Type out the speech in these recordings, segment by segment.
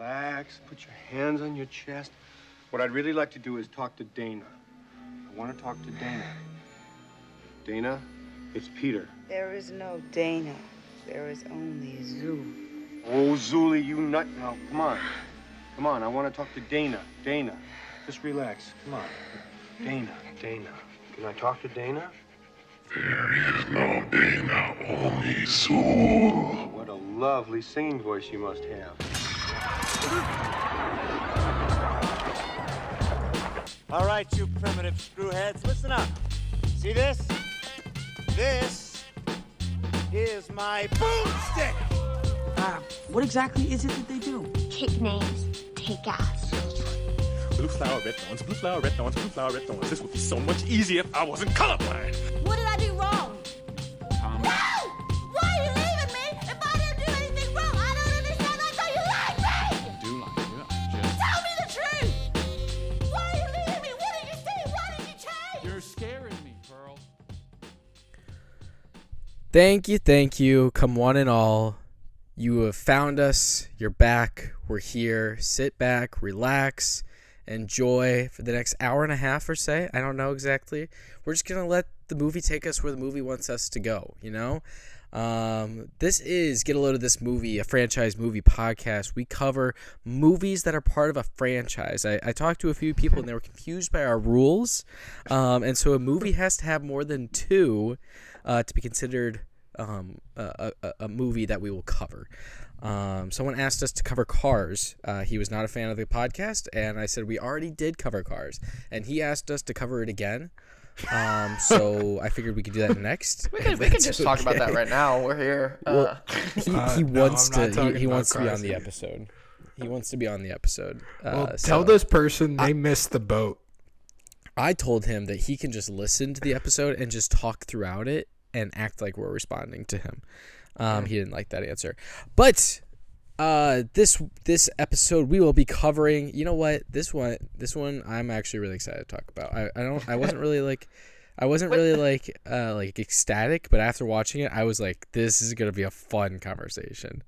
Relax. Put your hands on your chest. What I'd really like to do is talk to Dana. I want to talk to Dana. Dana, it's Peter. There is no Dana. There is only Zuul. Oh, Zuul, you nut. Now, come on. Come on, I want to talk to Dana. Dana. Just relax. Come on. Dana, Dana. Can I talk to Dana? There is no Dana, only Zuul. What a lovely singing voice you must have. All right, you primitive screwheads, listen up. See this? This is my boomstick. Uh, what exactly is it that they do? Kick names, take ass. Blue flower, red thorns, blue flower, red thorns, blue flower, red thorns. This would be so much easier if I wasn't colorblind. Thank you, thank you. Come one and all. You have found us. You're back. We're here. Sit back, relax, enjoy for the next hour and a half or say. I don't know exactly. We're just going to let the movie take us where the movie wants us to go, you know? Um, this is Get a Load of This Movie, a franchise movie podcast. We cover movies that are part of a franchise. I, I talked to a few people and they were confused by our rules. Um, and so a movie has to have more than two uh, to be considered um, a, a, a movie that we will cover. Um, someone asked us to cover Cars. Uh, he was not a fan of the podcast, and I said we already did cover Cars, and he asked us to cover it again. Um, so I figured we could do that next. We could, we could that's just talk about that right now. We're here. Well, Uh, he, Uh, he no, wants I'm to. He, he wants to be on the episode. He wants to be on the episode. Uh, Well, so tell this person they missed the boat. I told him that he can just listen to the episode and just talk throughout it and act like we're responding to him. Um, he didn't like that answer, but uh, this this episode we will be covering. You know what? This one this one I'm actually really excited to talk about. I, I don't I wasn't really like I wasn't really like uh, like ecstatic, but after watching it, I was like, this is gonna be a fun conversation.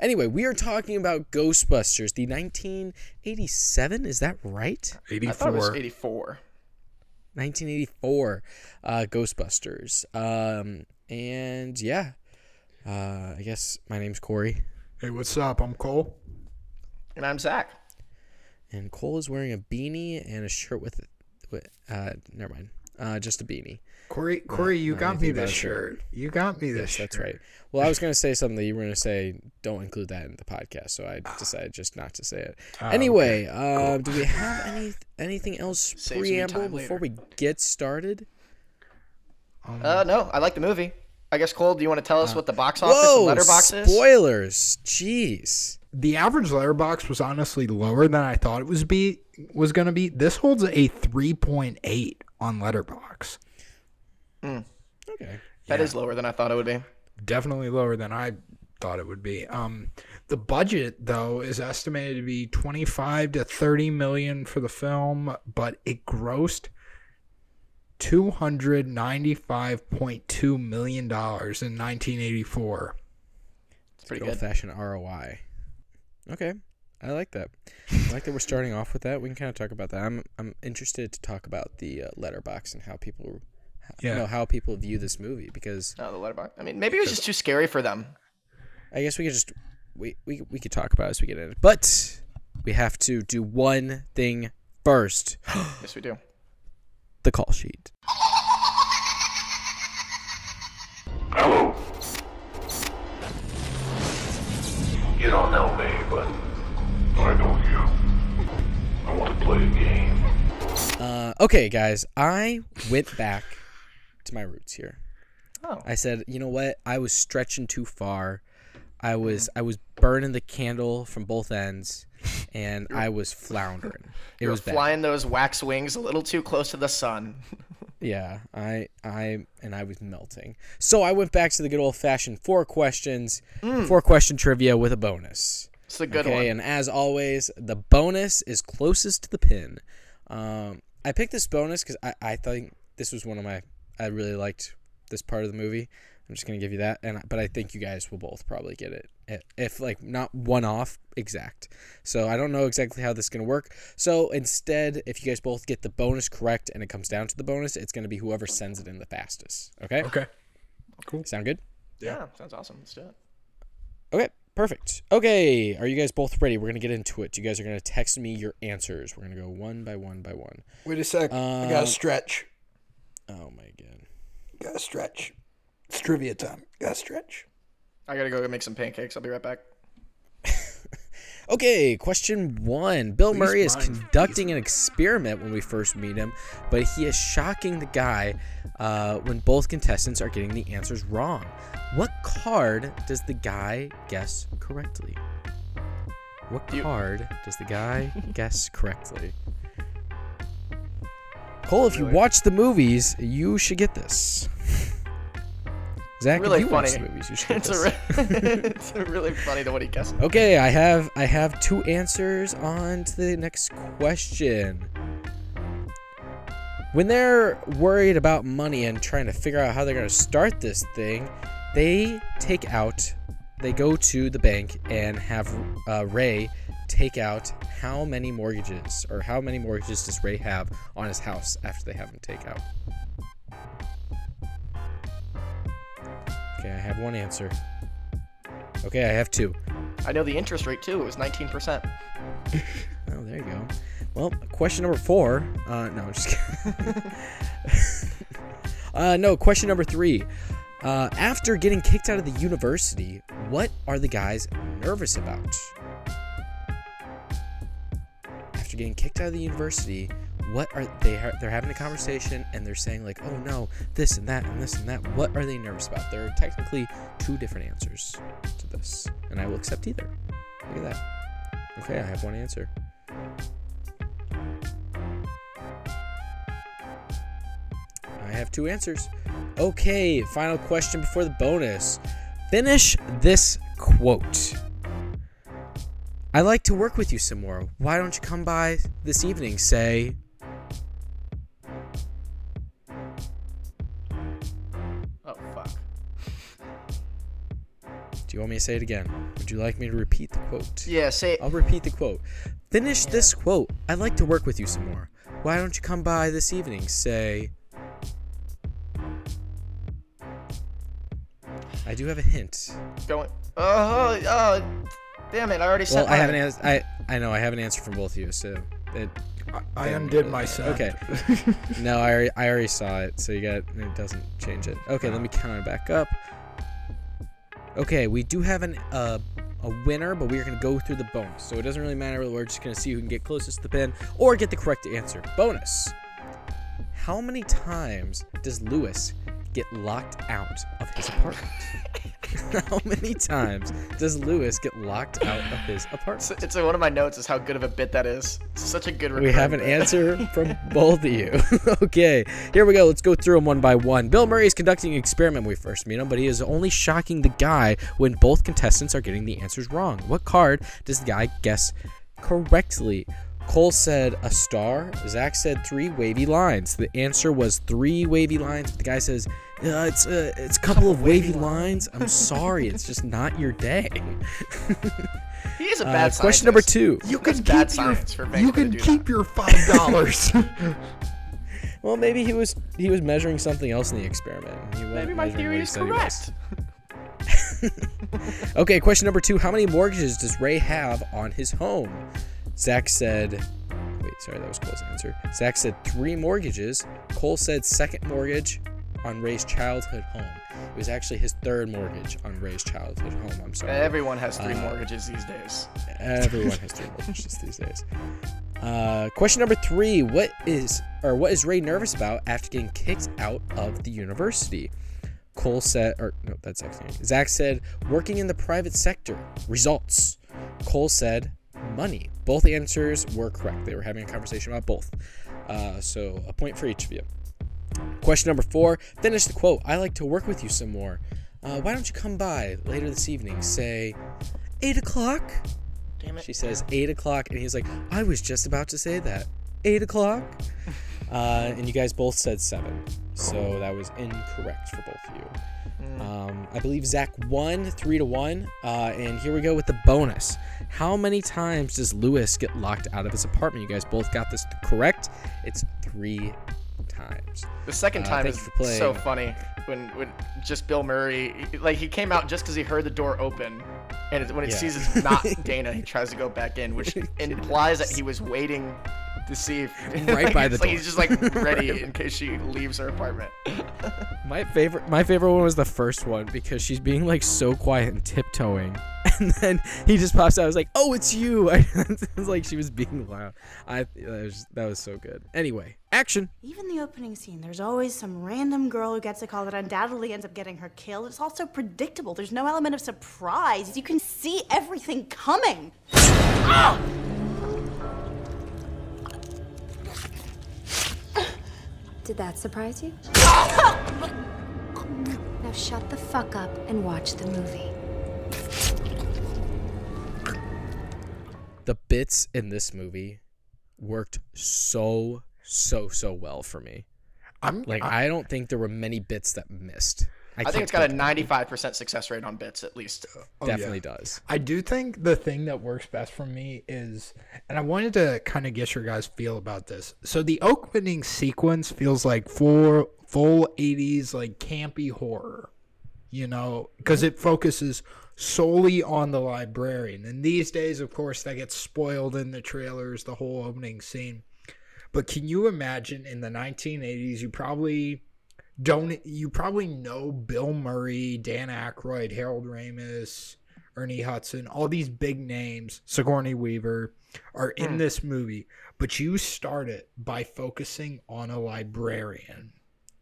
Anyway, we are talking about Ghostbusters, the 1987. Is that right? I thought it was 84. 84. 1984 uh, Ghostbusters. Um, and yeah, uh, I guess my name's Corey, Hey, what's up? I'm Cole. And I'm Zach. and Cole is wearing a beanie and a shirt with, with uh, never mind, uh, just a beanie. Corey, Corey, you got me this shirt. shirt. You got me this Yes, that's right. Well, I was gonna say something that you were gonna say. Don't include that in the podcast, so I decided just not to say it. Ah, anyway, okay. um, do we have any anything else Saves preamble before we get started? Uh, no, I like the movie. I guess Cole, do you want to tell us what the box office and Whoa! letterbox is? Spoilers! Jeez. The average letterbox was honestly lower than I thought it was be was gonna be. This holds a 3.8 on letterbox. Okay. That is lower than I thought it would be. Definitely lower than I thought it would be. Um, the budget though is estimated to be 25 to 30 million for the film, but it grossed 295.2 million dollars in 1984. It's pretty Good good. old fashioned ROI. Okay. I like that. I like that we're starting off with that. We can kind of talk about that. I'm I'm interested to talk about the uh, letterbox and how people Yeah. you know how people view this movie because No, the letterbox. I mean, maybe it was just too scary for them. I guess we could just we we we could talk about it as we get in. But we have to do one thing first. Yes, we do. The call sheet. Hello. You don't know me, but I know you. I want to play a game. Uh, okay, guys, I went back to my roots here. Oh. I said, you know what? I was stretching too far. I was I was burning the candle from both ends, and I was floundering. It was bad. flying those wax wings a little too close to the sun. Yeah, I I and I was melting. So I went back to the good old fashioned four questions, four question trivia with a bonus. It's a good okay, one. and as always, the bonus is closest to the pin. Um, I picked this bonus because I, I think this was one of my I really liked this part of the movie. I'm just gonna give you that, and but I think you guys will both probably get it, if like not one off exact. So I don't know exactly how this is gonna work. So instead, if you guys both get the bonus correct and it comes down to the bonus, it's gonna be whoever sends it in the fastest. Okay. Okay. Cool. Sound good? Yeah, sounds awesome. Let's do it. Okay, perfect. Okay, are you guys both ready? We're gonna get into it. You guys are gonna text me your answers. We're gonna go one by one by one. Wait a sec. I Um, gotta stretch. Oh my god. Gotta stretch. It's trivia time. Gotta stretch. I gotta go make some pancakes. I'll be right back. Okay, question one. Bill Please Murray is mind, conducting an experiment when we first meet him, but he is shocking the guy uh, when both contestants are getting the answers wrong. What card does the guy guess correctly? What card does the guy guess correctly? Cole, if you watch the movies, you should get this. Zach, really if you watch the movies, you should get it's, this. a re- it's really funny the what he guessed. Okay, I have I have two answers on to the next question. When they're worried about money and trying to figure out how they're going to start this thing, they take out they go to the bank and have uh, Ray take out how many mortgages or how many mortgages does Ray have on his house after they have him take out? Okay, I have one answer. Okay, I have two. I know the interest rate too. It was 19%. Oh, there you go. Well, question number four. Uh, no, I'm just kidding. uh, no, question number three. Uh, after getting kicked out of the university, what are the guys nervous about? After getting kicked out of the university, what are they? Ha- they're having a conversation and they're saying like, "Oh no, this and that and this and that." What are they nervous about? There are technically two different answers to this, and I will accept either. Look at that. Okay, I have one answer. I have two answers. Okay, final question before the bonus. Finish this quote. I like to work with you some more. Why don't you come by this evening? Say. Oh fuck. Do you want me to say it again? Would you like me to repeat the quote? Yeah, say I'll repeat the quote. Finish this quote. I'd like to work with you some more. Why don't you come by this evening? Say. I do have a hint. going. Oh, uh, oh, uh, uh, damn it! I already said. Well, I have an answer. I I know I have an answer from both of you, so it. I damn, undid it- my send. Okay. no, I already, I already saw it, so you got it doesn't change it. Okay, let me count it back up. Okay, we do have an uh, a winner, but we're gonna go through the bonus, so it doesn't really matter. We're just gonna see who can get closest to the pin or get the correct answer. Bonus. How many times does Lewis get locked out of his apartment? How many times does Lewis get locked out of his apartment? It's, it's one of my notes is how good of a bit that is. It's such a good. We have an bit. answer from both of you. okay, here we go. Let's go through them one by one. Bill Murray is conducting an experiment when we first meet him, but he is only shocking the guy when both contestants are getting the answers wrong. What card does the guy guess correctly? Cole said a star. Zach said three wavy lines. The answer was three wavy lines. But the guy says, uh, "It's a it's a couple of wavy lines." I'm sorry, it's just not your day. He is a Uh, bad question number two. You That's can bad keep your science for you Venkman to can do keep that. your five dollars. Well, maybe he was he was measuring something else in the experiment. He wasn't Maybe my measuring theory what he is said he was. correct. Okay, question number two. How many mortgages does Ray have on his home? Zach said, wait, sorry, that was Cole's answer. Zach said three mortgages. Cole said second mortgage on Ray's childhood home. It was actually his third mortgage on Ray's childhood home. I'm sorry. Everyone has three Uh, mortgages these days. Everyone has three mortgages these days. Uh, question number three: What is or what is Ray nervous about after getting kicked out of the university? Cole said, or no, that's name. Zach said, working in the private sector. Results. Cole said, money. Both answers were correct. They were having a conversation about both. Uh, so a point for each of you. Question number four. Finish the quote. I like to work with you some more. Uh, why don't you come by later this evening? Say, eight o'clock. Damn it. She says eight o'clock, and he's like, I was just about to say that. Eight o'clock. Uh, and you guys both said seven, so that was incorrect for both of you. Um, I believe Zach won three to one. Uh, and here we go with the bonus. How many times does Lewis get locked out of his apartment? You guys both got this correct. It's three times. The second Uh, time thank is you for playing. so funny when when just Bill Murray like he came out just because he heard the door open, and when it Yeah. sees it's not Dana, he tries to go back in, which implies that he was waiting to see if Right by the like door. He's just like ready in case she leaves her apartment. My favorite, my favorite one was the first one because she's being like so quiet and tiptoeing, and then he just pops out. I was like, "Oh, it's you!" I, it was like she was being loud. I that was that was so good. Anyway, action. Even the opening scene, there's always some random girl who gets a call that undoubtedly ends up getting her killed. It's also predictable. There's no element of surprise. You can see everything coming. Did that surprise you? now shut the fuck up and watch the movie. The bits in this movie worked so so so well for me. I'm Like I, I don't think there were many bits that missed. I, can't think it's got a 95% success rate on bits at least. oh, yeah. definitely does. I do think the thing that works best for me is, and I wanted to kind of get your guys' feel about this. So the opening sequence feels like full full '80s like campy horror, you know, because it focuses solely on the librarian. And these days, of course, that gets spoiled in the trailers, the whole opening scene. But can you imagine in the 1980s? You probably don't. You probably know Bill Murray, Dan Aykroyd, Harold Ramis, Ernie Hudson, all these big names, Sigourney Weaver, are in Hmm. this movie. But you start it by focusing on a librarian.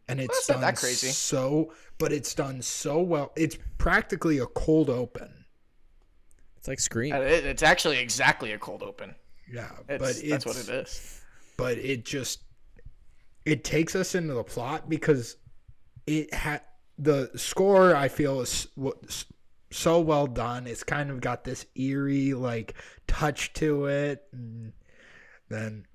And it's That's not done that crazy. so, but it's done so well. It's practically a cold open. It's like Scream. Uh, it's actually exactly a cold open. Yeah, It's, but it's, that's what it is. But it just it takes us into the plot because it had the score I feel is so well done. It's kind of got this eerie like touch to it, and then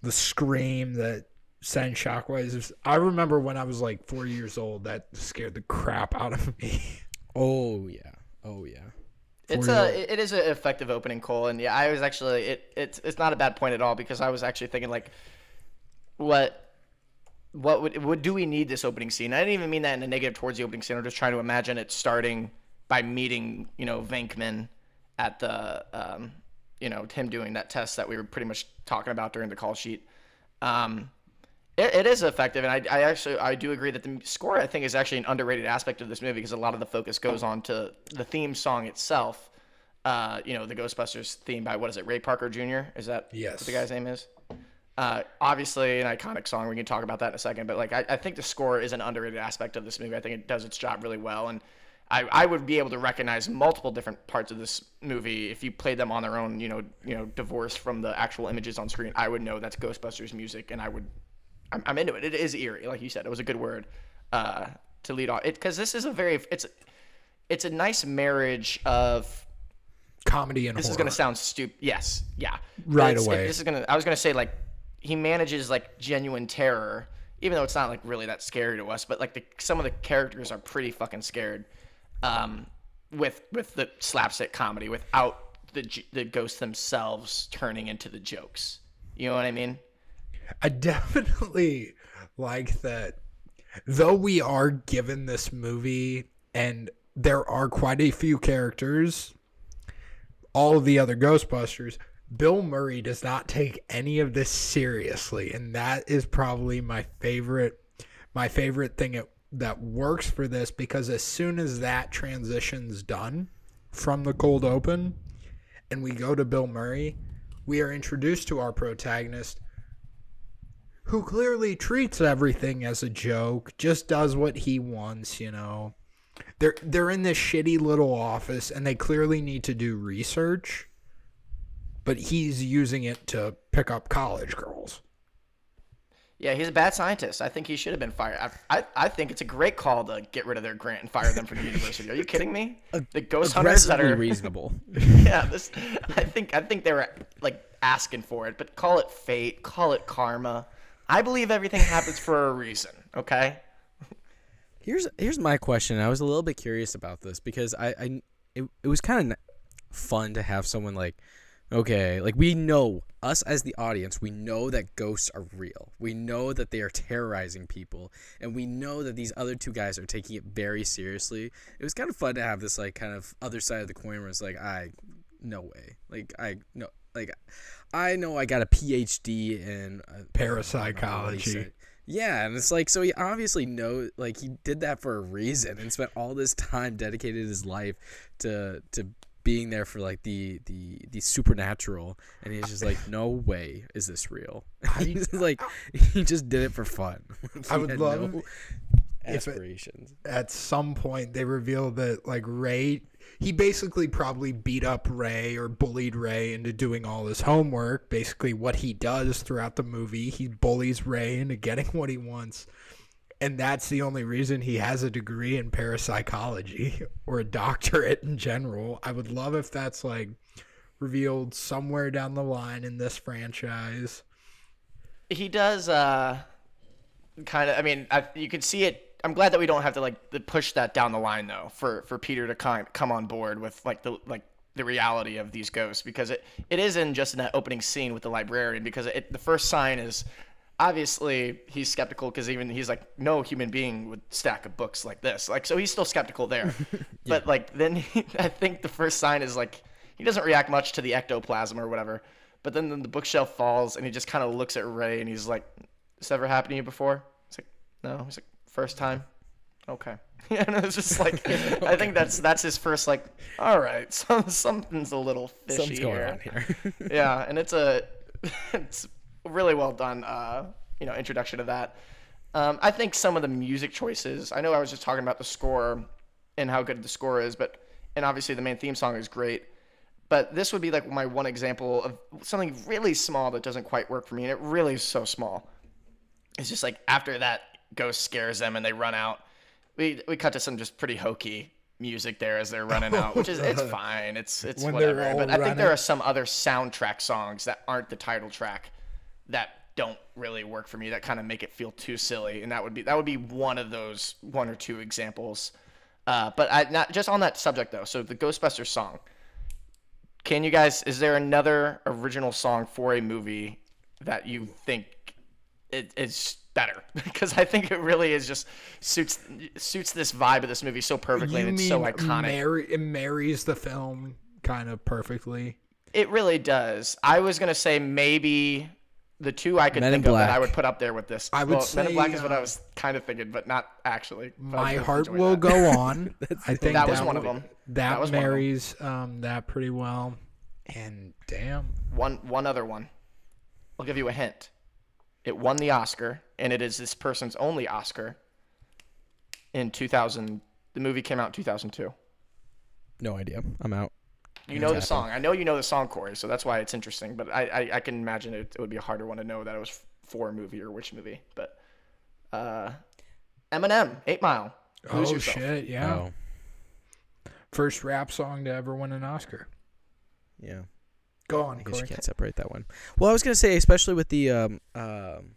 the scream that sends shockwaves. I remember when I was like four years old, that scared the crap out of me. Oh yeah. Oh yeah. It's a real. it is an effective opening call, and yeah, I was actually it it's it's not a bad point at all because I was actually thinking like, what, what would what do we need this opening scene? I didn't even mean that in a negative towards the opening scene. I'm just trying to imagine it starting by meeting you know Venkman at the um, you know him doing that test that we were pretty much talking about during the call sheet. Um, it, it is effective, and I, I actually I do agree that the score I think is actually an underrated aspect of this movie because a lot of the focus goes on to the theme song itself. Uh, you know, the Ghostbusters theme by what is it, Ray Parker Jr. Is that Yes. what the guy's name is? Uh, obviously an iconic song. We can talk about that in a second, but like I, I think the score is an underrated aspect of this movie. I think it does its job really well, and I, I would be able to recognize multiple different parts of this movie if you played them on their own. You know, you know, divorced from the actual images on screen. I would know that's Ghostbusters music, and I would I'm, I'm into it. It is eerie, like you said. It was a good word uh, to lead off. It because this is a very it's it's a nice marriage of Comedy and this is gonna sound stupid. Yes, yeah. Right away. This is gonna. I was gonna say like he manages like genuine terror, even though it's not like really that scary to us. But like the some of the characters are pretty fucking scared. Um, with with the slapstick comedy without the the ghosts themselves turning into the jokes. You know what I mean? I definitely like that. Though we are given this movie, and there are quite a few characters, all of the other Ghostbusters, Bill Murray does not take any of this seriously, and that is probably my favorite. My favorite thing it, that works for this because as soon as that transition's done from the cold open, and we go to Bill Murray, we are introduced to our protagonist who clearly treats everything as a joke, just does what he wants, you know. They're they're in this shitty little office and they clearly need to do research, but he's using it to pick up college girls. Yeah, he's a bad scientist. I think he should have been fired. I, I, I think it's a great call to get rid of their grant and fire them from the university. Are you kidding me? The ghost hunters that are reasonable. yeah, this. I think I think they were like asking for it, but call it fate, call it karma. I believe everything happens for a reason. Okay. Here's here's my question. I was a little bit curious about this because I, I it, it was kind of fun to have someone like okay, like we know us as the audience, we know that ghosts are real. We know that they are terrorizing people and we know that these other two guys are taking it very seriously. It was kind of fun to have this like kind of other side of the coin where it's like I no way. Like I no like I know I got a PhD in uh, Parapsychology. yeah, and it's like so he obviously know like he did that for a reason and spent all this time dedicated his life to to being there for like the the the supernatural and he's just like no way is this real. he's like he just did it for fun. I would love no if it- aspirations. at some point they reveal that like Ray he basically probably beat up Ray or bullied Ray into doing all his homework. Basically what he does throughout the movie, he bullies Ray into getting what he wants. And that's the only reason he has a degree in parapsychology or a doctorate in general. I would love if that's like revealed somewhere down the line in this franchise. he does uh kind of i mean I, you can see it i'm glad that we don't have to like push that down the line though for for peter to kind come on board with like the like the reality of these ghosts because it it isn't just in that opening scene with the librarian because it the first sign is obviously he's skeptical because even he's like no human being would stack of books like this. Like so he's still skeptical there. But like then he, i think the first sign is like he doesn't react much to the ectoplasm or whatever but then the bookshelf falls and he just kind of looks at ray and he's like this ever happened to you before? It's like no. He's like first time? Okay. Yeah and it's just like i think that's that's his first like all right so something's a little fishy Something's going here. on here. yeah and it's a it's really well done uh you know introduction to that. Um i think some of the music choices i know i was just talking about the score and how good the score is but and obviously the main theme song is great but this would be like my one example of something really small that doesn't quite work for me and it really is so small. It's just like after that ghost scares them and they run out. We we cut to some just pretty hokey music there as they're running out which is it's fine. It's it's When whatever. But i think there are some other soundtrack songs that aren't the title track that don't really work for me that kind of make it feel too silly. And that would be that would be one of those one or two examples. Uh, but I, not just on that subject though so the ghostbusters song. Can you guys? Is there another original song for a movie that you think it's better? because I think it really is just suits suits this vibe of this movie so perfectly, You and it's mean so iconic. Marry, it marries the film kind of perfectly. it really does. I was gonna say maybe the two I could Men think of that I would put up there with this. I would well, Men in Black is what I uh, was kind of thinking, but not actually. But My heart will that. go on. I think That was one of them. That, That was one them. marries um, that pretty well. And damn, One one other one. I'll give you a hint. It won the Oscar, and it is this person's only Oscar. In 2000, the movie came out in 2002. No idea. I'm out. You know the Exactly. song. I know you know the song, Corey, so that's why it's interesting. But I, I, I can imagine it, it would be a harder one to know that it was for a movie or which movie. But uh, Eminem, Eight Mile. Lose oh Yourself. shit, yeah. Oh, First rap song to ever win an Oscar. yeah. Go on, I guess you can't separate that one. Well, I was gonna say, especially with the um, um,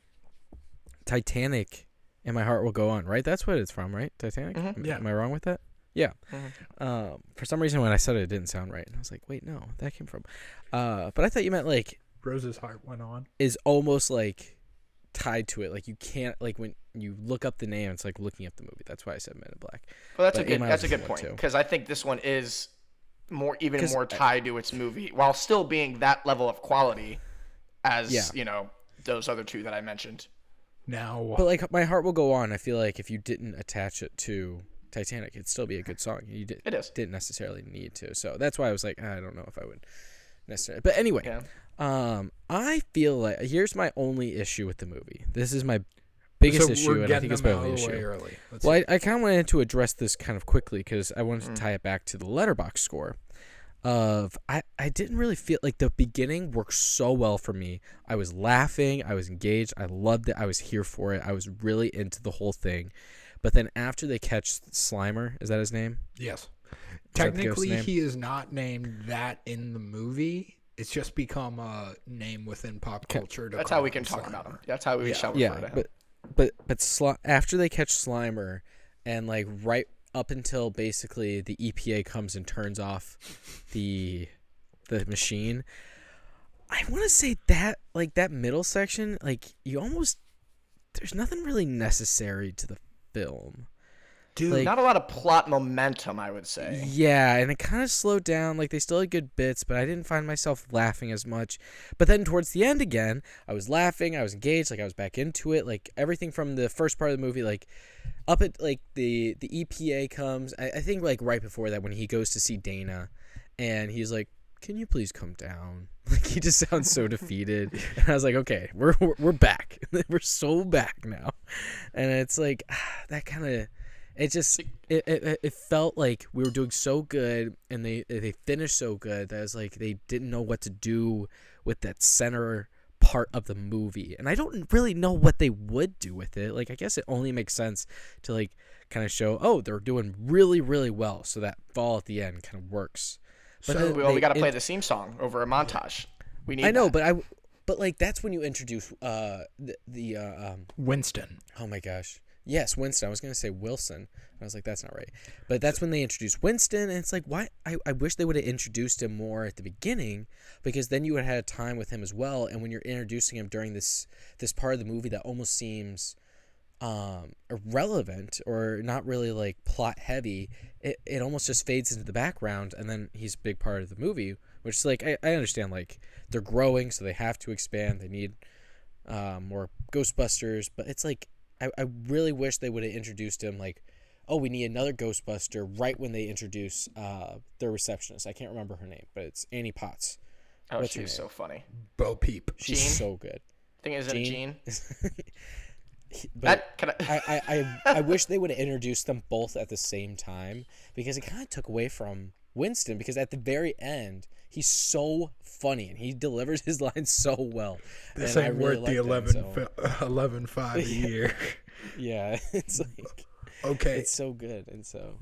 Titanic, and my heart will go on. Right, that's what it's from, right? Titanic. Mhm. Am, Yeah. am I wrong with that? Yeah. Mhm. Um, for some reason, when I said it, it didn't sound right, and I was like, wait, no, that came from. Uh, but I thought you meant like Rose's heart went on. is almost like tied to it. Like you can't like when you look up the name, it's like looking up the movie. That's why I said Men in Black. Well, that's But a good that's a good point because I think this one is more even more tied to its movie while still being that level of quality as Yeah. you know those other two that I mentioned. Now, But like my heart will go on. I feel like if you didn't attach it to Titanic, it'd still be a good song. You did, It is. didn't necessarily need to. So that's why I was like, I don't know if I would necessarily. But anyway, Yeah. um, I feel like here's my only issue with the movie. This is my biggest so issue, and I think it's my out only of the way issue. early. Let's Well, see. I, I kind of wanted to address this kind of quickly because I wanted to Mm. tie it back to the letterbox score. Of I, I didn't really feel like the beginning worked so well for me. I was laughing, I was engaged, I loved it, I was here for it, I was really into the whole thing. But then after they catch Slimer, is that his name? yes. that Technically, name? he is not named that in the movie. It's just become a name within pop culture. To That's call how we can him talk about him. That's how we Yeah. shall refer Yeah, to him. but but but Sli- after they catch Slimer, and like right up until basically the EPA comes and turns off the the machine. I want to say that like that middle section, like you almost there's nothing really necessary to the film. Dude, Like- Not a lot of plot momentum, I would say. Yeah, and it kind of slowed down. Like they still had good bits, but I didn't find myself laughing as much. But then towards the end again, I was laughing. I was engaged. Like I was back into it. Like everything from the first part of the movie, like up at like the the EPA comes. I, I think like right before that when he goes to see Dana, and he's like, "Can you please come down?" Like he just sounds so defeated. And I was like, "Okay, we're we're, we're back. we're so back now." And it's like that kind of it just it, it, it felt like we were doing so good and they they finished so good that it's like they didn't know what to do with that center part of the movie and i don't really know what they would do with it like i guess it only makes sense to like kind of show oh they're doing really really well so that fall at the end kind of works So- then well, we got to play the theme song over a montage. We need. i know that. but i but like that's when you introduce uh the, the uh, um Winston. Oh my gosh. Yes, Winston. I was gonna say Wilson. I was like, that's not right. But that's when they introduced Winston, and it's like, why? I, I wish they would have introduced him more at the beginning, because then you would have had a time with him as well. And when you're introducing him during this this part of the movie that almost seems um irrelevant or not really like plot heavy, it, it almost just fades into the background, and then he's a big part of the movie. Which is like, I, I understand like they're growing, so they have to expand. They need um, more Ghostbusters, but it's like I, I really wish they would have introduced him like, oh, we need another Ghostbuster right when they introduce uh, their receptionist. I can't remember her name, but it's Annie Potts. Oh, What's she's so funny. Bo Peep. She's Jean? so good. I think is it Gene? But That- I- I, I, I, I wish they would have introduced them both at the same time because it kind of took away from Winston because at the very end he's so funny and he delivers his lines so well. This and I ain't really worth the liked him, 11, so- fi- 11 5 a Yeah. year. Yeah, it's like Okay. it's so good and so.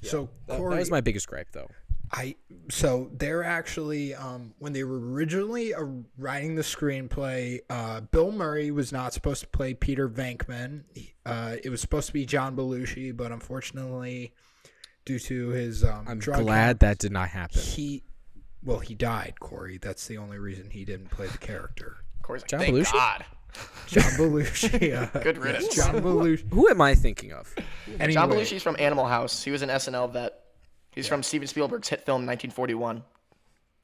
yeah, So, that, that was my biggest gripe though. I so they're actually um, when they were originally uh, writing the screenplay, uh, Bill Murray was not supposed to play Peter Venkman. Uh, it was supposed to be John Belushi, but unfortunately, due to his um, I'm drug glad that did not happen. he well he died. Corey, that's the only reason he didn't play the character. Corey's like, John thank Belushi? God. John Belushi. Uh, Good yes, riddance. John Belushi. Who am I thinking of? Anyway, John Belushi's from Animal House. He was an SNL vet. He's from Steven Spielberg's hit film 1941.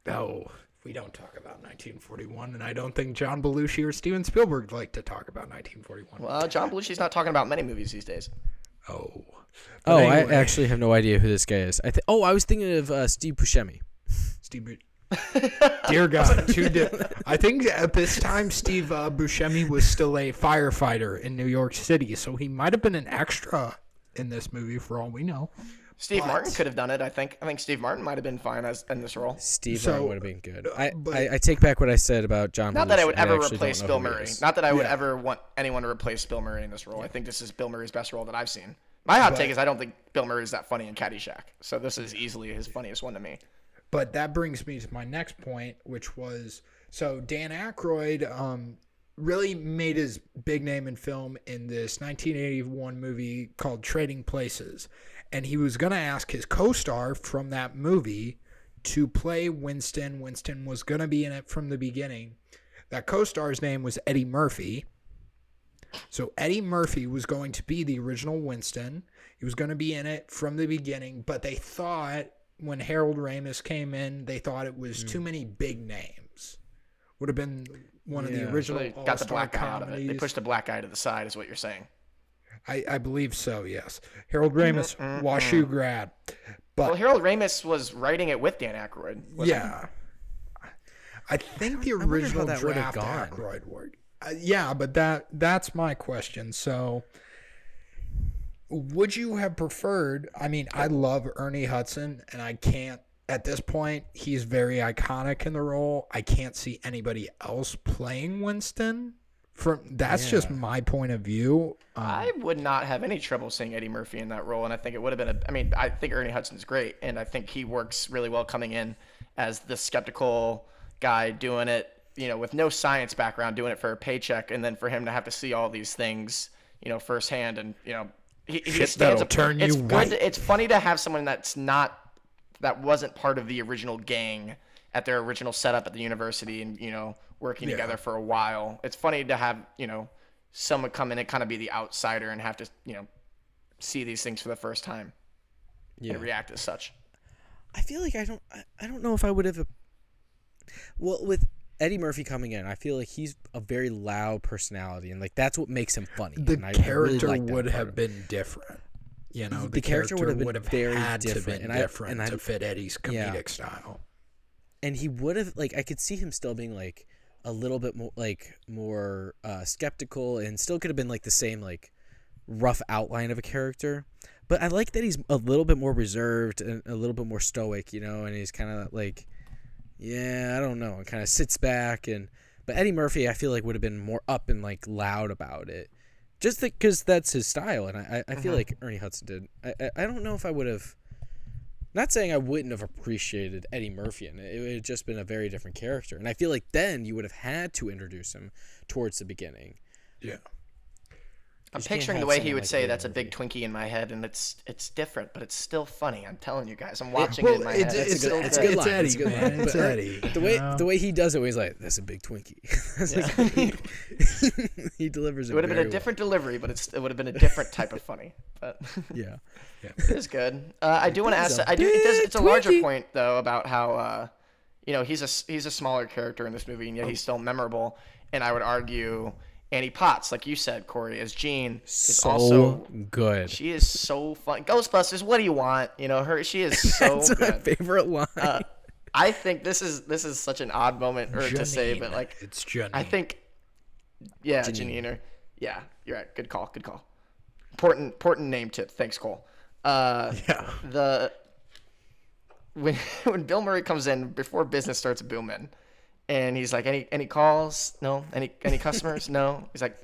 No, we don't talk about 1941, and I don't think John Belushi or Steven Spielberg like to talk about 1941. Well, John Belushi's not talking about many movies these days. Oh. Oh, anyway, I actually have no idea who this guy is. I th- oh, I was thinking of uh, Steve Buscemi. Steve. Bu- Dear God, two di- I think at this time Steve uh, Buscemi was still a firefighter in New York City, so he might have been an extra in this movie for all we know. Steve But- Martin could have done it. I think. I think Steve Martin might have been fine as in this role. Steve So, Martin would have been good. I, but- I, I take back what I said about John. Not that I would ever actually don't replace Bill Murray. Not that I would Yeah. ever want anyone to replace Bill Murray in this role. I think this is Bill Murray's best role that I've seen. My hot take is I don't think Bill Murray is that funny in Caddyshack. So this is easily his funniest one to me. But that brings me to my next point, which was so Dan Aykroyd um, really made his big name in film in this 1981 movie called Trading Places. And he was going to ask his co star from that movie to play Winston. Winston was going to be in it from the beginning. That co star's name was Eddie Murphy. So Eddie Murphy was going to be the original Winston. He was going to be in it from the beginning, but they thought when Harold Ramis came in, they thought it was too hmm. many big names. Would have been one of the Yeah. So original they got the black guy out of it. They pushed the black guy to the side, is what you're saying. I, I believe so. Yes, Harold Ramis, WashU grad. But Well, Harold Ramis was writing it with Dan Aykroyd. wasn't he? yeah, I think the original that would have draft gone. Aykroyd worked. Uh, yeah, but that that's my question. So, would you have preferred? I mean, I love Ernie Hudson, and I can't. At this point, he's very iconic in the role. I can't see anybody else playing Winston. From that's just my point of view. Um, I would not have any trouble seeing Eddie Murphy in that role, and I think it would have been. A, I mean, I think Ernie Hudson's great, and I think he works really well coming in as the skeptical guy doing it, you know, with no science background, doing it for a paycheck, and then for him to have to see all these things, you know, firsthand, and you know, he, he stands up. turn it's you good. white. it's funny to have someone that's not that wasn't part of the original gang at their original setup at the university and you know working Yeah. together for a while. It's funny to have you know someone come in and kind of be the outsider and have to you know see these things for the first time Yeah. and react as such. I feel like I don't I, I don't know if I would have well with Eddie Murphy coming in, I feel like he's a very loud personality and like that's what makes him funny. The and I- I really character like would have been different. You know, The the, character would have been would have very had different, to been and I- different and I- fit Eddie's Yeah. comedic style. And he would have like I could see him still being like a little bit more like more uh, skeptical and still could have been like the same like rough outline of a character. But I like that he's a little bit more reserved and a little bit more stoic, you know, and he's kind of like, yeah, I don't know, and kind of sits back and. But Eddie Murphy, I feel like would have been more up and like loud about it, just because that's his style, and I, I I feel Mhm. like Ernie Hudson did. I, I I don't know if I would have. Not saying I wouldn't have appreciated Eddie Murphy in it. It would have just been a very different character. And I feel like then you would have had to introduce him towards the beginning. Yeah. I'm 'Cause picturing the way he would like say that's a big Twinkie in my head, and it's it's different, but it's still funny. I'm telling you guys, I'm watching it in my it's- head. it's- still it's- good. it's Eddie, It's a good line. It's But, Eddie, The way know? the way he does it, where he's like, "That's a big Twinkie." It's like- he delivers it. It would have been a well. different delivery, but it's, it would have been a different type of funny. But Yeah. it is good. Uh, I do want to ask. a I do. It does, it's a larger Twinkie. point though about how uh, you know he's a s- he's a smaller character in this movie, and yet he's still memorable. And I would argue Annie Potts, like you said, Corey, as Jean, is So also good. She is so fun. Ghostbusters. What do you want? You know her. She is so That's my favorite line. Uh, I think this is this is such an odd moment or to say, but like It's Janine. I think, yeah, Janine. Janine. Yeah, you're right. Good call. Good call. Important important name tip. Thanks, Cole. Uh, Yeah. The when when Bill Murray comes in before business starts booming, and he's like, any any calls? No. Any any customers? no. He's like,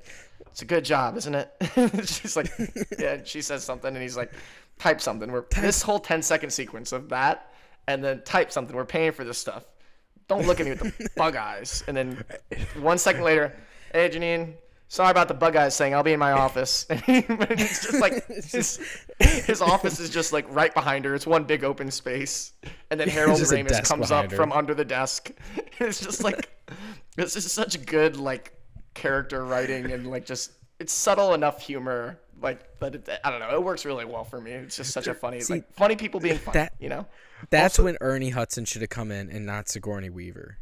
it's a good job, isn't it? She's like, yeah. She says something, and he's like, type something. We're this whole 10 second sequence of that, and then type something. We're paying for this stuff. Don't look at me with the bug eyes. And then one second later, hey Janine, sorry about the bug eyes thing. I'll be in my office. And it's just like his, his office is just like right behind her. It's one big open space. And then Harold Ramis comes up her. from under the desk. It's just like this is such good like character writing and like just it's subtle enough humor like but it, I don't know it works really well for me. It's just such a funny See, like funny people being funny. that- you know. That's when Ernie Hudson should have come in and not Sigourney Weaver.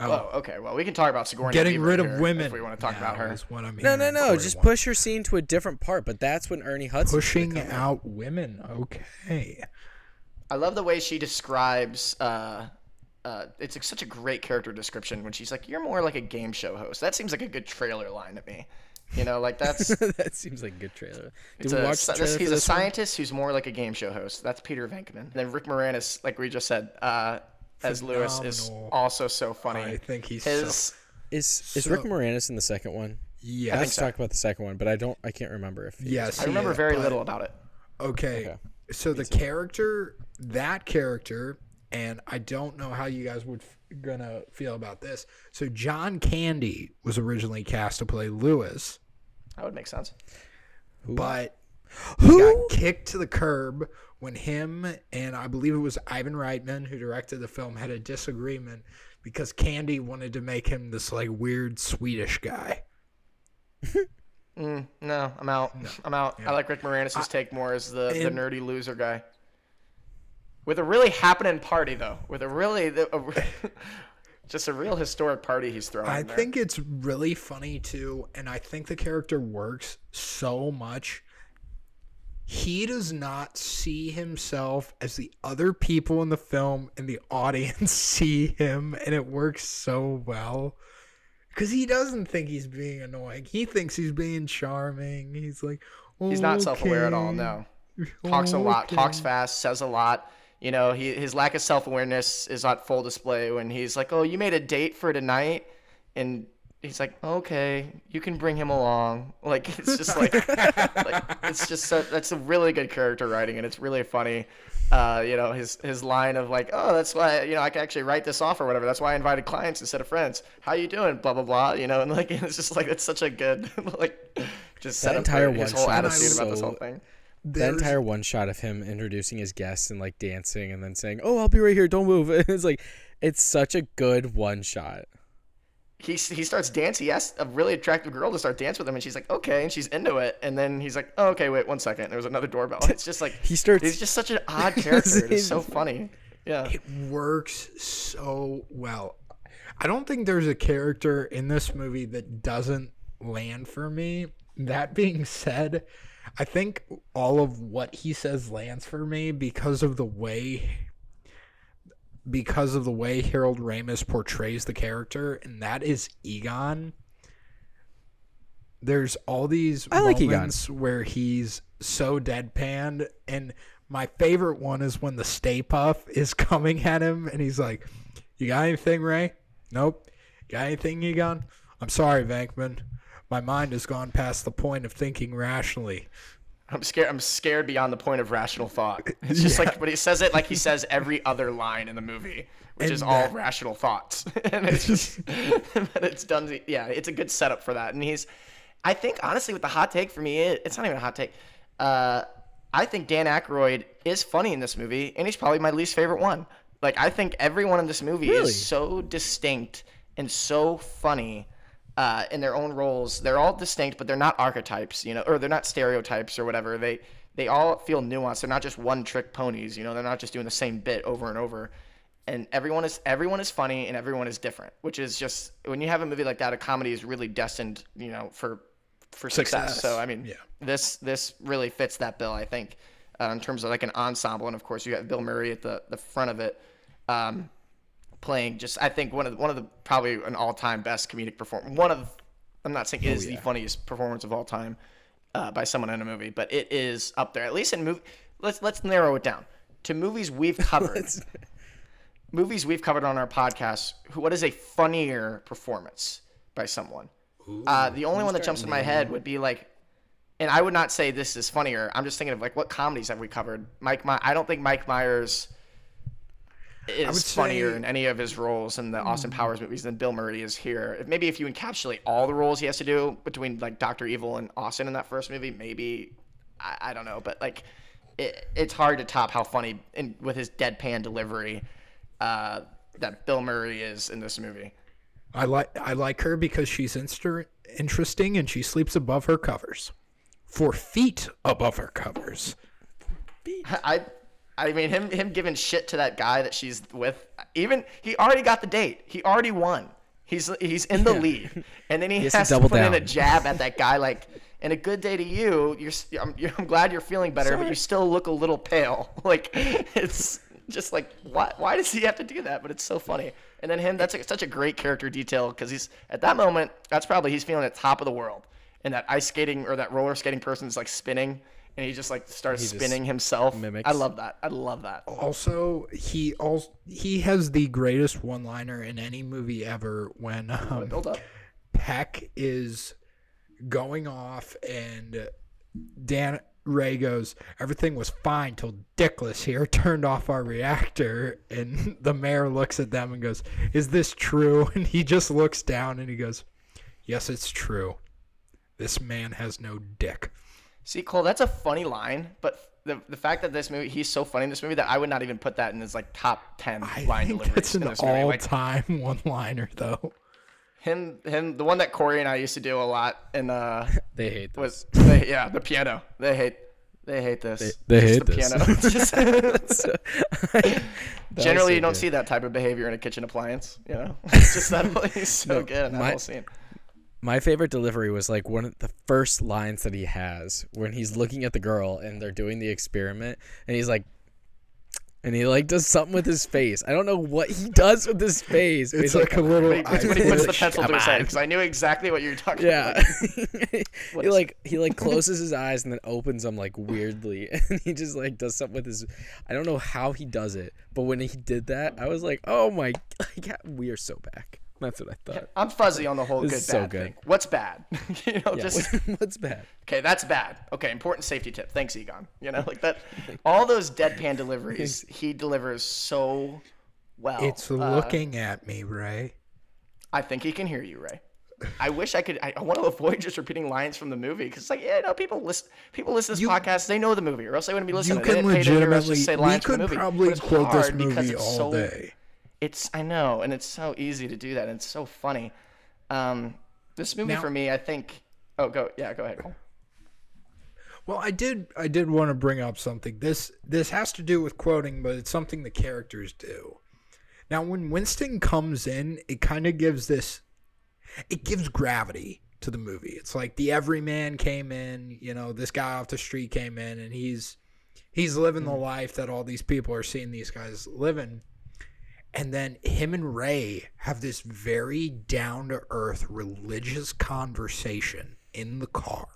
Oh, okay. Well, we can talk about Sigourney Getting Weaver rid of women. if we want to talk now about her. is what I'm No, no, no. Just wants. push your scene to a different part. But that's when Ernie Hudson pushing come in. out women. Okay. I love the way she describes. Uh, uh, it's like such a great character description when she's like, "You're more like a game show host." That seems like a good trailer line to me. You know, like that's. that seems like a good trailer. Did we a, watch the trailer he's a this one? scientist who's more like a game show host. That's Peter Venkman. And then Rick Moranis, like we just said, uh, as Lewis, is also so funny. I think he's his. so- Is is So- Rick Moranis in the second one? Yes. I think talk about the second one, but I don't. I can't remember if. Yes. I remember is, very but- little about it. Okay. Okay. So the character, that character, and I don't know how you guys would f- gonna feel about this. So John Candy was originally cast to play Lewis, That would make sense. but he got kicked to the curb when him and I believe it was Ivan Reitman who directed the film had a disagreement because Candy wanted to make him this like weird Swedish guy. Mm, no, I'm out. I'm out. I like Rick Moranis' take more as the, the nerdy loser guy. With a really happening party though, with a really a, just a real historic party he's throwing. I there. think it's really funny too, and I think the character works so much. He does not see himself as the other people in the film and the audience see him, and it works so well. Because he doesn't think he's being annoying. He thinks he's being charming. He's like, he's not self-aware at all. "Okay, No, talks a lot, talks fast, says a lot. You know, he his lack of self-awareness is on full display when he's like, "Oh, you made a date for tonight," and he's like, "Okay, you can bring him along." Like it's just like, like it's just so, that's a really good character writing, and it's really funny. Uh, you know, his his line of like, "Oh, that's why you know I can actually write this off or whatever. That's why I invited clients instead of friends. How you doing? Blah blah blah. You know, and like it's just like it's such a good like Just That set up entire for his one whole shot is attitude about this whole thing. That entire one shot of him introducing his guests and like dancing and then saying, "Oh, I'll be right here. Don't move." It's like it's such a good one shot. He he starts dancing. He asks a really attractive girl to start dance with him, and she's like, okay, and she's into it. And then he's like, oh, okay, wait one second. There was another doorbell. It's just like He starts- He's just such an odd character. It's so funny. Yeah. It works so well. I don't think there's a character in this movie that doesn't land for me. That being said, I think all of what he says lands for me because of the way because of the way Harold Ramis portrays the character, and that is Egon. There's all these I like Egon. moments where he's so deadpan, and my favorite one is when the Stay Puft is coming at him, and he's like, "You got anything, Ray? Nope. Got anything, Egon? I'm sorry, Venkman. My mind has gone past the point of thinking rationally." I'm scared. I'm scared beyond the point of rational thought. It's just like, but he says it like he says every other line in the movie, which And is all rational thoughts. and it's just, but it's done. Yeah, it's a good setup for that. And he's, I think honestly, with the hot take for me, it, it's not even a hot take. Uh, I think Dan Aykroyd is funny in this movie, and he's probably my least favorite one. Like I think everyone in this movie Really? is so distinct and so funny uh, in their own roles. They're all distinct, but they're not archetypes, you know, or they're not stereotypes or whatever. They they all feel nuanced. They're not just one trick ponies, you know. They're not just doing the same bit over and over. And everyone is everyone is funny and everyone is different, which is just when you have a movie like that, a comedy is really destined, you know, for for success. Success. So I mean, Yeah. this this really fits that bill, I think, uh, in terms of like an ensemble. And of course, you got Bill Murray at the the front of it. Um, playing just I think one of the, one of the probably an all time best comedic perform one of I'm not saying is the funniest performance of all time uh, by someone in a movie, but it is up there at least in movie. Let's let's narrow it down to movies we've covered. movies we've covered on our podcast. Who what is a funnier performance by someone? uh, the only one that jumps in my head would be like. And I would not say this is funnier. I'm just thinking of like what comedies have we covered? Mike, My- I don't think Mike Myers is funnier say- in any of his roles in the Austin Powers movies than Bill Murray is here. If- Maybe if you encapsulate all the roles he has to do between like Doctor Evil and Austin in that first movie, maybe I, I don't know, but like it, it's hard to top how funny in, with his deadpan delivery uh, that Bill Murray is in this movie. I like I like her because she's inster- interesting and she sleeps above her covers. Four feet above her covers. I I mean him him giving shit to that guy that she's with. Even he already got the date. He already won. He's he's in the lead, and then he, He has has, to to, put in a jab at that guy. Like, and a good day to you. You're, I'm, you're I'm glad you're feeling better, but you still look a little pale. Like it's just like why why does he have to do that? But it's so funny. And then him that's a, such a great character detail because he's at that moment that's probably he's feeling at top of the world, and that ice skating or that roller skating person is like spinning. And he just like starts He just spinning himself. mimics. I love that. I love that. Also, he also he has the greatest one-liner in any movie ever when um, Build up. Peck is going off and Dan Ray goes, everything was fine till Dickless here turned off our reactor. And the mayor looks at them and goes, Is this true? And he just looks down and he goes, Yes, it's true. This man has no dick. See, Cole, that's a funny line, but the the fact that this movie he's so funny in this movie that I would not even put that in his like top ten I line think deliveries that's in an this movie. Like all-time one-liner, though. him, him, the one that Corey and I used to do a lot, and uh, They hate this. was they, yeah, the piano. They hate, they hate this. They- they hate the this. piano. Just- That was Generally, so you don't good. see that type of behavior in a kitchen appliance. You know, it's just that he's so No, good in that my- whole scene. My favorite delivery was like one of the first lines that he has when he's looking at the girl and they're doing the experiment and he's like and he like does something with his face. I don't know what he does with his face. It's he's like a little. When he, when he puts the pencil to Come his head, because I knew exactly what you were talking Yeah. about. What he like he like closes his eyes and then opens them like weirdly and he just like does something with his I don't know how he does it, but when he did that, I was like, "Oh my like, we are so back." That's what I thought. I'm fuzzy on the whole This good so bad good. thing. What's bad? you know, Yeah, just what's bad? okay, that's bad. Okay, important safety tip. Thanks, Egon. You know, like that. All those deadpan deliveries, he delivers so well. It's Uh, looking at me, Ray. I think he can hear you, Ray. I wish I could. I, I want to avoid just repeating lines from the movie because, it's like, yeah, no, people listen. People listen to this You- podcast. They know the movie, or else they wouldn't be listening. you can didn't to hear us legitimately. say We lines from could the movie. probably quote this movie all so- day. It's I know, and it's so easy to do that, and it's so funny. Um, this movie Now- for me, I think. Oh, go yeah, go ahead. Cole. Well, I did. I did want to bring up something. This this has to do with quoting, but it's something the characters do. Now, when Winston comes in, it kind of gives this. It gives gravity to the movie. It's like the everyman came in. You know, this guy off the street came in, and he's he's living the life that all these people are seeing these guys living. And then him and Ray have this very down to earth religious conversation in the car.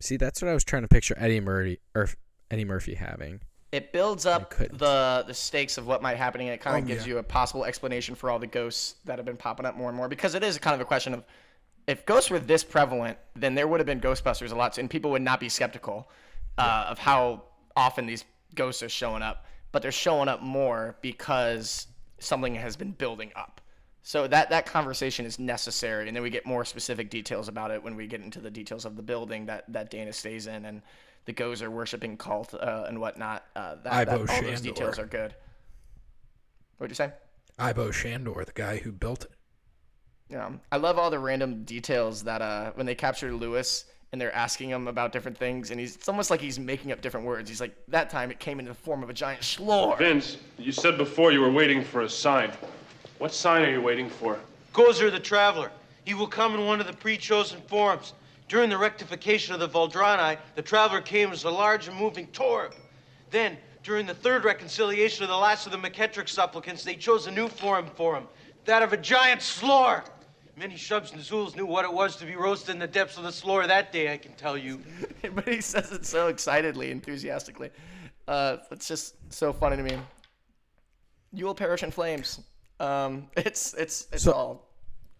See, that's what I was trying to picture Eddie Murphy or Eddie Murphy having. It builds up the the stakes of what might happen, and it kind of Oh, gives yeah. you a possible explanation for all the ghosts that have been popping up more and more. Because it is kind of a question of if ghosts were this prevalent, then there would have been Ghostbusters a lot, and people would not be skeptical uh, of how often these ghosts are showing up. But they're showing up more because something has been building up. So that that conversation is necessary, and then we get more specific details about it when we get into the details of the building that that Dana stays in, and the Gozer worshiping cult uh, and whatnot. Uh, that, that, all Ivo those details are good. What'd you say? Ivo Shandor, the guy who built it. Yeah, I love all the random details that uh, when they capture Lewis and they're asking him about different things, and he's it's almost like he's making up different words. He's like, that time it came in the form of a giant schlor. Vince, you said before you were waiting for a sign. What sign are you waiting for? Gozer the Traveler. He will come in one of the pre-chosen forms. During the rectification of the Voldrani, the Traveler came as a large and moving torb. Then, during the third reconciliation of the last of the McKettrick supplicants, they chose a new form for him, that of a giant slore. Many Shubs and Zuuls knew what it was to be roasted in the depths of the slore that day, I can tell you. but he says it so excitedly, enthusiastically. Uh, it's just so funny to me. You will perish in flames. Um, it's it's it's So- all.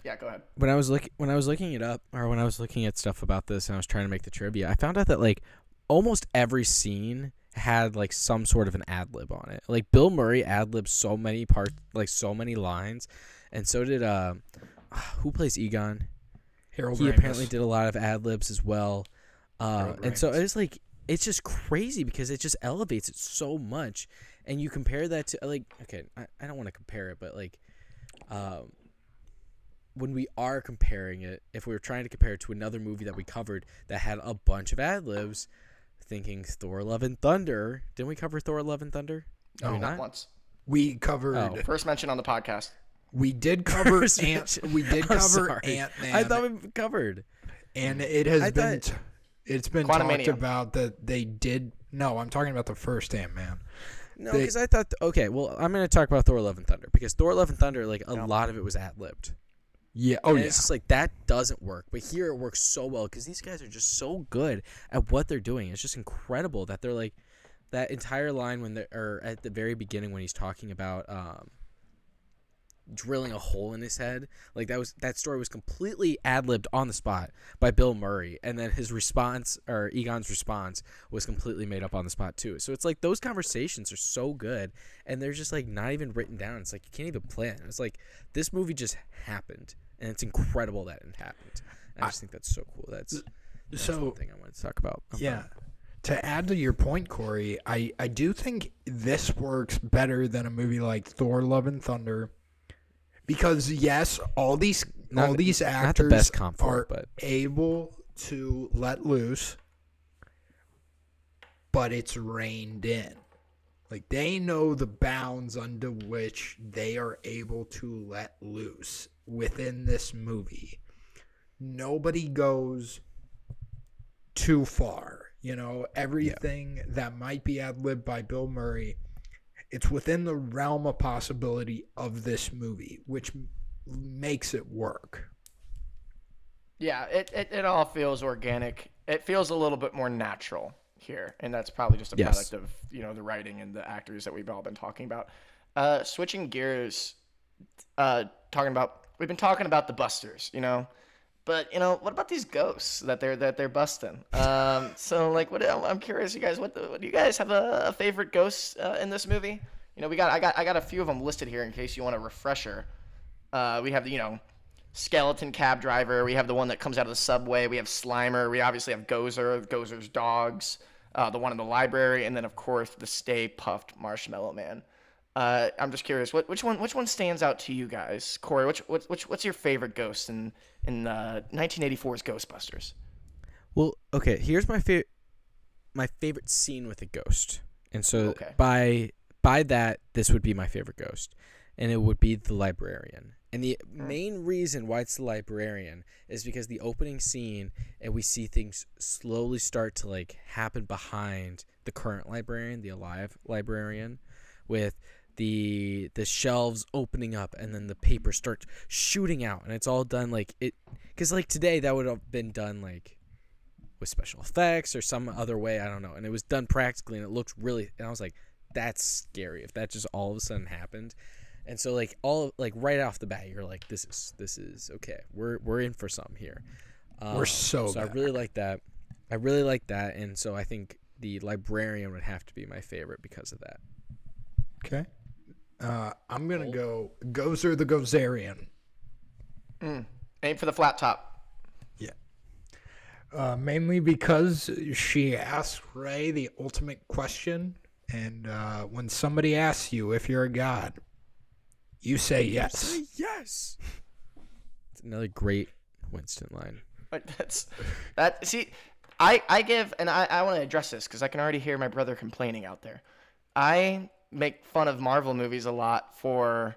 Yeah, go ahead. when I was looking when I was looking it up or when I was looking at stuff about this and I was trying to make the trivia, I found out that like almost every scene had like some sort of an ad lib on it. Like Bill Murray ad libbed so many parts, like so many lines, and so did uh, who plays Egon. Harold he Ramis. apparently did a lot of ad libs as well, uh, and so it's like it's just crazy because it just elevates it so much, and you compare that to like okay, I, I don't want to compare it, but like, um, when we are comparing it, if we were trying to compare it to another movie that we covered that had a bunch of ad libs, thinking Thor: Love and Thunder, didn't we cover Thor: Love and Thunder? Did we No. Not once. We covered. Oh. First mention on the podcast. We did cover Ant. We did I'm cover. Ant Man. I thought we covered. and it has I been. thought- it's been talked Quantumania. about that they did. No, I'm talking about the first Ant Man. No, because I thought okay. Well, I'm gonna talk about Thor: Love and Thunder because Thor: Love and Thunder, like a lot of it was ad libbed. Yeah. Oh and yeah. It's just like that doesn't work, but here it works so well because these guys are just so good at what they're doing. It's just incredible that they're like that entire line when they're or at the very beginning when he's talking about um, drilling a hole in his head. Like that was that story was completely ad libbed on the spot by Bill Murray, and then his response or Egon's response was completely made up on the spot too. So it's like those conversations are so good, and they're just like not even written down. It's like you can't even plan. It's like this movie just happened, and it's incredible that it happened. I just think that's so cool. That's, that's so- one thing I wanted to talk about. I'm Yeah. done. To add to your point, Corey, I, I do think this works better than a movie like Thor: Love and Thunder, because yes, all these Not- all these the actors best comp are but- able to let loose, but it's reined in. Like they know the bounds under which they are able to let loose within this movie. Nobody goes too far. You know, everything that might be ad libbed by Bill Murray, it's within the realm of possibility of this movie, which makes it work. Yeah, it, it, it all feels organic. It feels a little bit more natural here, and that's probably just a Yes. product of you know the writing and the actors that we've all been talking about. Uh, switching gears, uh, talking about we've been talking about the busters, you know, but you know what about these ghosts that they're that they're busting? Um, so like, what I'm curious, you guys, what, the, what do you guys have a, a favorite ghost uh, in this movie? You know, we got I got I got a few of them listed here in case you want a refresher. Uh, we have the you know skeleton cab driver. We have the one that comes out of the subway. We have Slimer. We obviously have Gozer, Gozer's dogs, uh, the one in the library, and then of course the Stay Puft Marshmallow Man. Uh, I'm just curious, what, which one which one stands out to you guys, Corey? Which, which, which what's your favorite ghost in in uh, 1984's Ghostbusters? Well, okay. Here's my favorite my favorite scene with a ghost, and so Okay. by by that, this would be my favorite ghost, and it would be the librarian. And the main reason why it's the librarian is because the opening scene, and we see things slowly start to like happen behind the current librarian, the alive librarian, with the the shelves opening up and then the paper starts shooting out and it's all done like it because like today that would have been done like with special effects or some other way i don't know and it was done practically and it looked really and i was like that's scary if that just all of a sudden happened. And so like all like right off the bat you're like this is this is okay. We're we're in for some here. We're um, so so i really like that. I really like that and so i think the librarian would have to be my favorite because of that. Okay. Uh, I'm gonna go Gozer the Gozerian. Mm. Aim for the flat top. Yeah. Uh, mainly because she asks Ray the ultimate question, and uh, when somebody asks you if you're a god, you say yes. yes. It's another great Winston line. But that's that. See, I I give and I I want to address this because I can already hear my brother complaining out there. I make fun of Marvel movies a lot for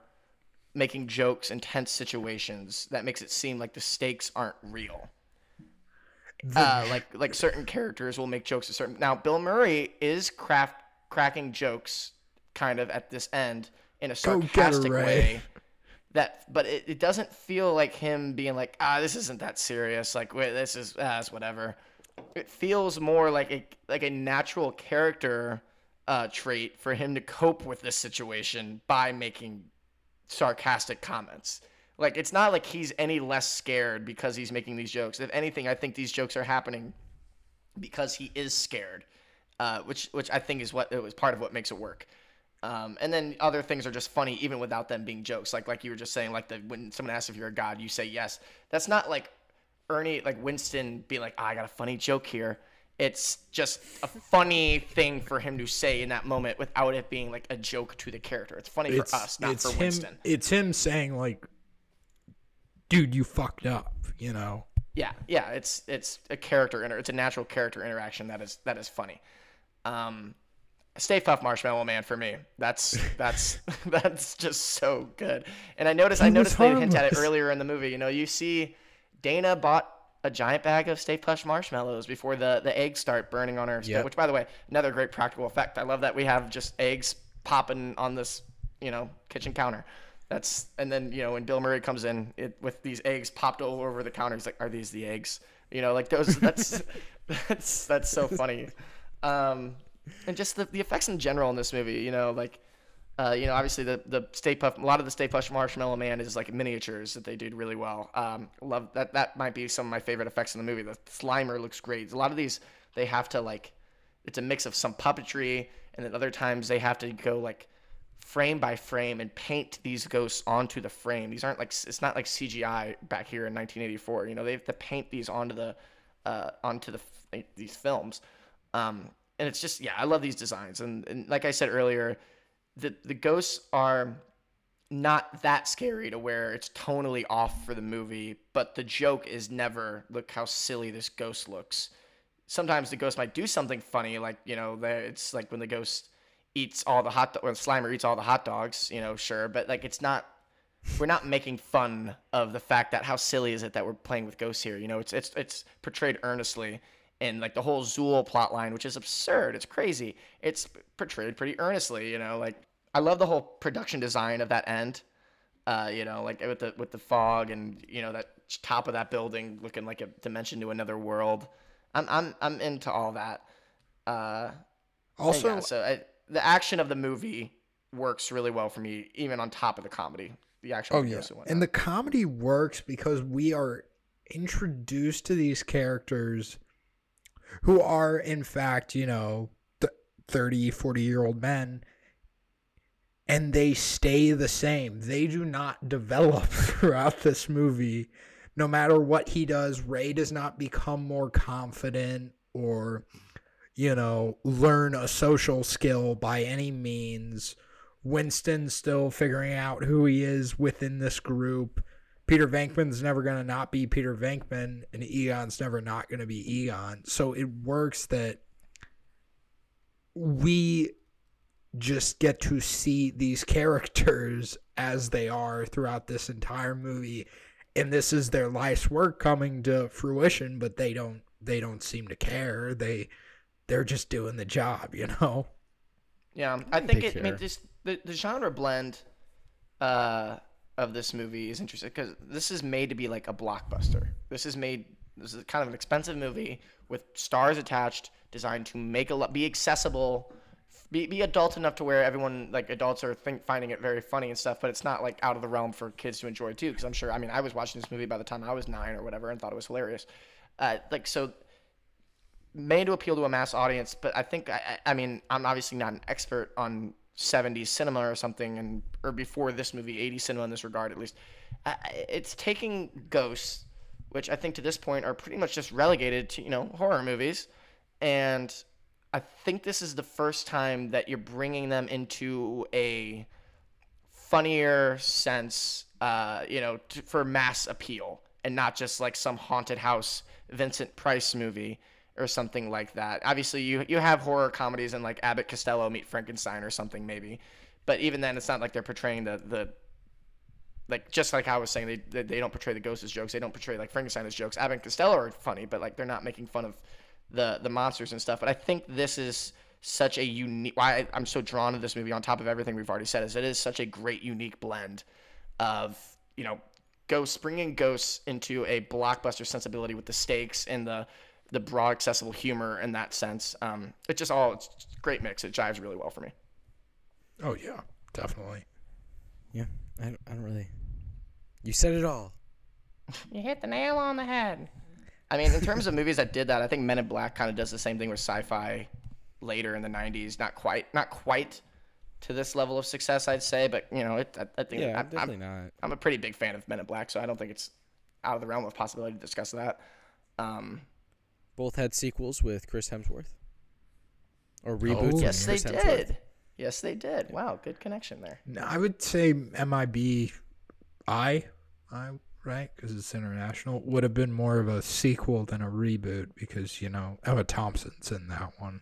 making jokes in tense situations that makes it seem like the stakes aren't real. Uh, like like certain characters will make jokes at certain. Now Bill Murray is craft cracking jokes kind of at this end in a get her, sarcastic way that but it, it doesn't feel like him being like ah this isn't that serious like wait this is ah, it's whatever it feels more like a like a natural character uh, trait for him to cope with this situation by making sarcastic comments like it's not like he's any less scared because he's making these jokes if anything i think these jokes are happening because he is scared uh, which which i think is what it was part of what makes it work um, and then other things are just funny even without them being jokes. Like like you were just saying, like the when someone asks if you're a god, you say yes. That's not like Ernie like Winston being like, "Ah, I got a funny joke here. It's just a funny thing for him to say in that moment without it being like a joke to the character. It's funny It's for us, not for him. Winston. It's him saying like, "Dude, you fucked up," you know. Yeah, yeah, it's it's a character inter- it's a natural character interaction that is that is funny. Um, Stay Puft Marshmallow Man for me. That's that's that's just so good. And I noticed I He was noticed they hint at it earlier in the movie. You know, you see Dana bought a giant bag of Stay Puft marshmallows before the the eggs start burning on her stove. Yep. Which, by the way, another great practical effect. I love that we have just eggs popping on this you know kitchen counter. That's and then you know when Bill Murray comes in it, with these eggs popped all over the counter, he's like, "Are these the eggs?" You know, like those. That's that's that's so funny. Um, and just the, the effects in general in this movie, you know, like, uh, you know, obviously the the Stay Puft, a lot of the Stay Puft Marshmallow Man is like miniatures that they did really well. Um, love that. That might be some of my favorite effects in the movie. The Slimer looks great. A lot of these they have to like, it's a mix of some puppetry, and then other times they have to go like frame by frame and paint these ghosts onto the frame. These aren't like it's not like CGI back here in 1984. You know, they have to paint these onto the uh, onto the these films. Um, and it's just yeah, I love these designs. And, and like I said earlier, the the ghosts are not that scary to where it's tonally off for the movie, but the joke is never look how silly this ghost looks. Sometimes the ghost might do something funny, like you know, it's like when the ghost eats all the hot do- or Slimer eats all the hot dogs, you know, sure, but like it's not we're not making fun of the fact that how silly is it that we're playing with ghosts here. You know, it's it's it's portrayed earnestly, and like the whole Zuul plot line, which is absurd. It's crazy. It's portrayed pretty earnestly. You know, like I love the whole production design of that end. Uh, you know, like with the with the fog and you know that top of that building looking like a dimension to another world. I'm I'm I'm into all that. Uh, Also- yeah, so I, the action of the movie works really well for me, even on top of the comedy. The action. Oh yeah, and and the comedy works because we are introduced to these characters who are in fact, you know, th- 30, 40 year old men and they stay the same. They do not develop throughout this movie. No matter what he does, Ray does not become more confident or, you know, learn a social skill by any means. Winston's still figuring out who he is within this group. Peter Venkman's never going to not be Peter Venkman, and Egon's never not going to be Egon. So it works that we just get to see these characters as they are throughout this entire movie and this is their life's work coming to fruition but they don't they don't seem to care they they're just doing the job you know Yeah, I think think they it. I mean, just the, the genre blend uh, of this movie is interesting because this is made to be like a blockbuster. This is made. This is kind of an expensive movie with stars attached, designed to make a lot, be accessible, be, be adult enough to where everyone like adults are think, finding it very funny and stuff. But it's not like out of the realm for kids to enjoy too. Because I'm sure. I mean, I was watching this movie by the time I was nine or whatever and thought it was hilarious. Uh, like so made to appeal to a mass audience, but I think I, I mean I'm obviously not an expert on 70s cinema or something, and or before this movie 80s cinema in this regard at least. It's taking ghosts, which I think to this point are pretty much just relegated to you know horror movies, and I think this is the first time that you're bringing them into a funnier sense, uh, you know, for mass appeal, and not just like some haunted house Vincent Price movie or something like that. Obviously, you you have horror comedies and like Abbott Costello meet Frankenstein or something maybe, but even then, it's not like they're portraying the the like just like I was saying, they they, they don't portray the ghosts as jokes. They don't portray like Frankenstein as jokes. Abbott and Costello are funny, but like they're not making fun of the the monsters and stuff. But I think this is such a unique. Why I- I'm so drawn to this movie on top of everything we've already said is it is such a great unique blend of you know ghosts bringing ghosts into a blockbuster sensibility with the stakes and the the broad accessible humor in that sense. Um, it just all it's a great mix. It jives really well for me. oh yeah definitely Yeah, I don't, I don't really. You said it all. You hit the nail on the head. I mean, in terms of movies that did that, I think Men in Black kind of does the same thing with sci-fi later in the '90s. Not quite, not quite to this level of success, I'd say, but you know, it, I, I think Yeah, I, definitely I'm, not. I'm a pretty big fan of Men in Black, so I don't think it's out of the realm of possibility to discuss that. Um, Both had sequels with Chris Hemsworth. Or reboots. with yes, they Hemsworth. did. Yes, they did. Wow, good connection there. No, I would say MIB I I right because it's international would have been more of a sequel than a reboot because you know Emma Thompson's in that one.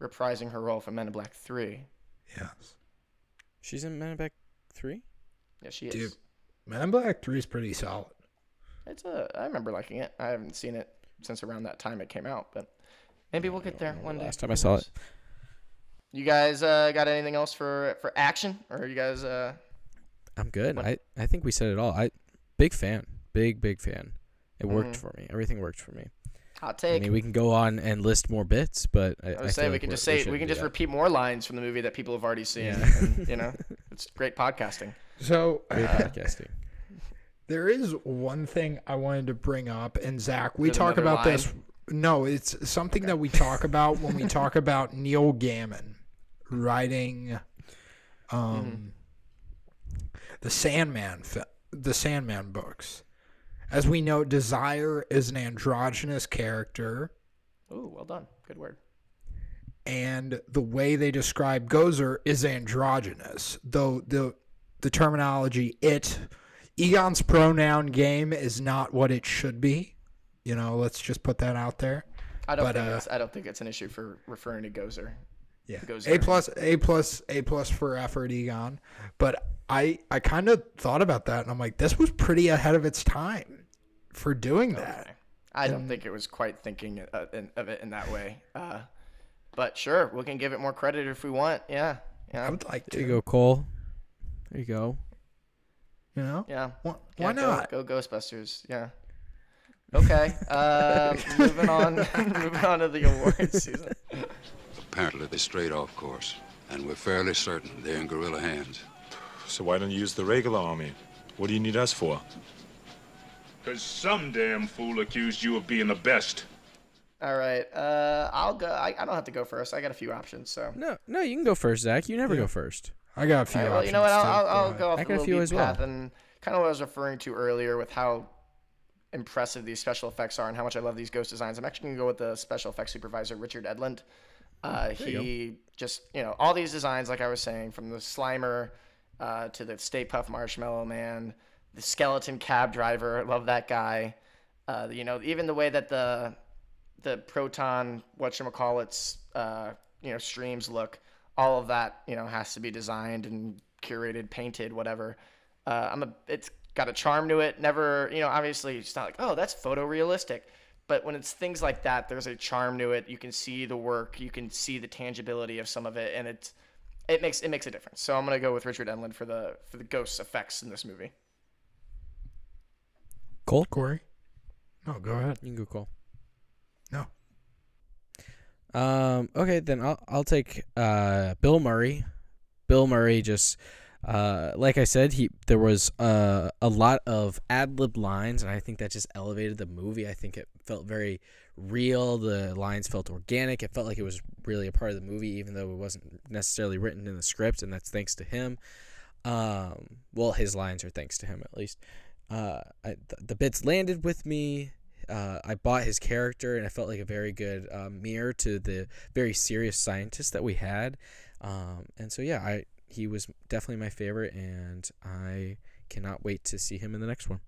Reprising her role from Men in Black Three. Yes. She's in Men in Black Three. Yeah, she is. Dude, Men in Black Three is pretty solid. It's a. I remember liking it. I haven't seen it since around that time it came out, but maybe we'll get there one day. Last time I saw it. You guys uh, got anything else for for action, or you guys? Uh, I'm good. I, I think we said it all. I big fan. Big big fan. It worked Mhm. for me. Everything worked for me. hot take. I mean, we can go on and list more bits, but I, I I would say we like can we're- just say we shouldn't can just that. repeat more lines from the movie that people have already seen. Yeah. and, you know, it's great podcasting. So Great podcasting. There is one thing I wanted to bring up, and Zach, we Is talk another about this. No, it's something that we talk about when we talk about Neil Gaiman writing, um, the Sandman, fi- the Sandman books. As we know, Desire is an androgynous character, Ooh, well done. Good word. and the way they describe Gozer is androgynous. Though the the terminology it Egon's pronoun game is not what it should be. You know, let's just put that out there. I don't But, think uh, it's I don't think it's an issue for referring to Gozer. Yeah. Gozer. A plus, A plus, A plus for effort, Egon. But I I kind of thought about that, and I'm like, this was pretty ahead of its time for doing that. I don't think it was quite thinking uh, of it in that way. Uh, but sure, we can give it more credit if we want. Yeah. Yeah. I would like to. There you to. go, Cole. There you go. You know, Yeah. Why, Yeah, why go- not? Go, Ghostbusters. Yeah. Okay. Um, moving on. moving on to the awards season. Apparently they strayed off course, and we're fairly certain they're in guerrilla hands. So why don't you use the regular army? What do you need us for? Because some damn fool accused you of being the best. All right. Uh, I'll go. I, I don't have to go first. I got a few options. So No, no, you can go first, Zach. You never go first. I got a few All right, well, you know what? I'll. I'll, Go I'll go off I the got a few beat as well. path and kind of what I was referring to earlier with how impressive these special effects are and how much I love these ghost designs. I'm actually gonna go with the special effects supervisor Richard Edlund. Uh, There you he just you know all these designs, like I was saying, from the Slimer uh, to the Stay Puft Marshmallow Man, the skeleton cab driver. Love that guy. Uh, you know, even the way that the the proton whatchamacallits uh you know streams look all of that you know has to be designed and curated painted whatever. Uh i'm a it's got a charm to it. Never you know obviously it's not like oh that's photorealistic. But when it's things like that there's a charm to it. You can see the work. You can see the tangibility of some of it. And it's it makes it makes a difference so i'm gonna go with Richard Edlund for the for the ghost effects in this movie Cole? Corey? No, go ahead. You can go Cole. No. Um. Okay, then I'll I'll take uh Bill Murray. Bill Murray just uh like I said he there was uh, a lot of ad lib lines and I think that just elevated the movie. I think it felt very real. The lines felt organic. It felt like it was really a part of the movie, even though it wasn't necessarily written in the script, and that's thanks to him. Um. Well, his lines are thanks to him at least. Uh, I, the, the bits landed with me. Uh, I bought his character, and I felt like a very good uh, mirror to the very serious scientist that we had. Um, and so, yeah, I he was definitely my favorite, and I cannot wait to see him in the next one.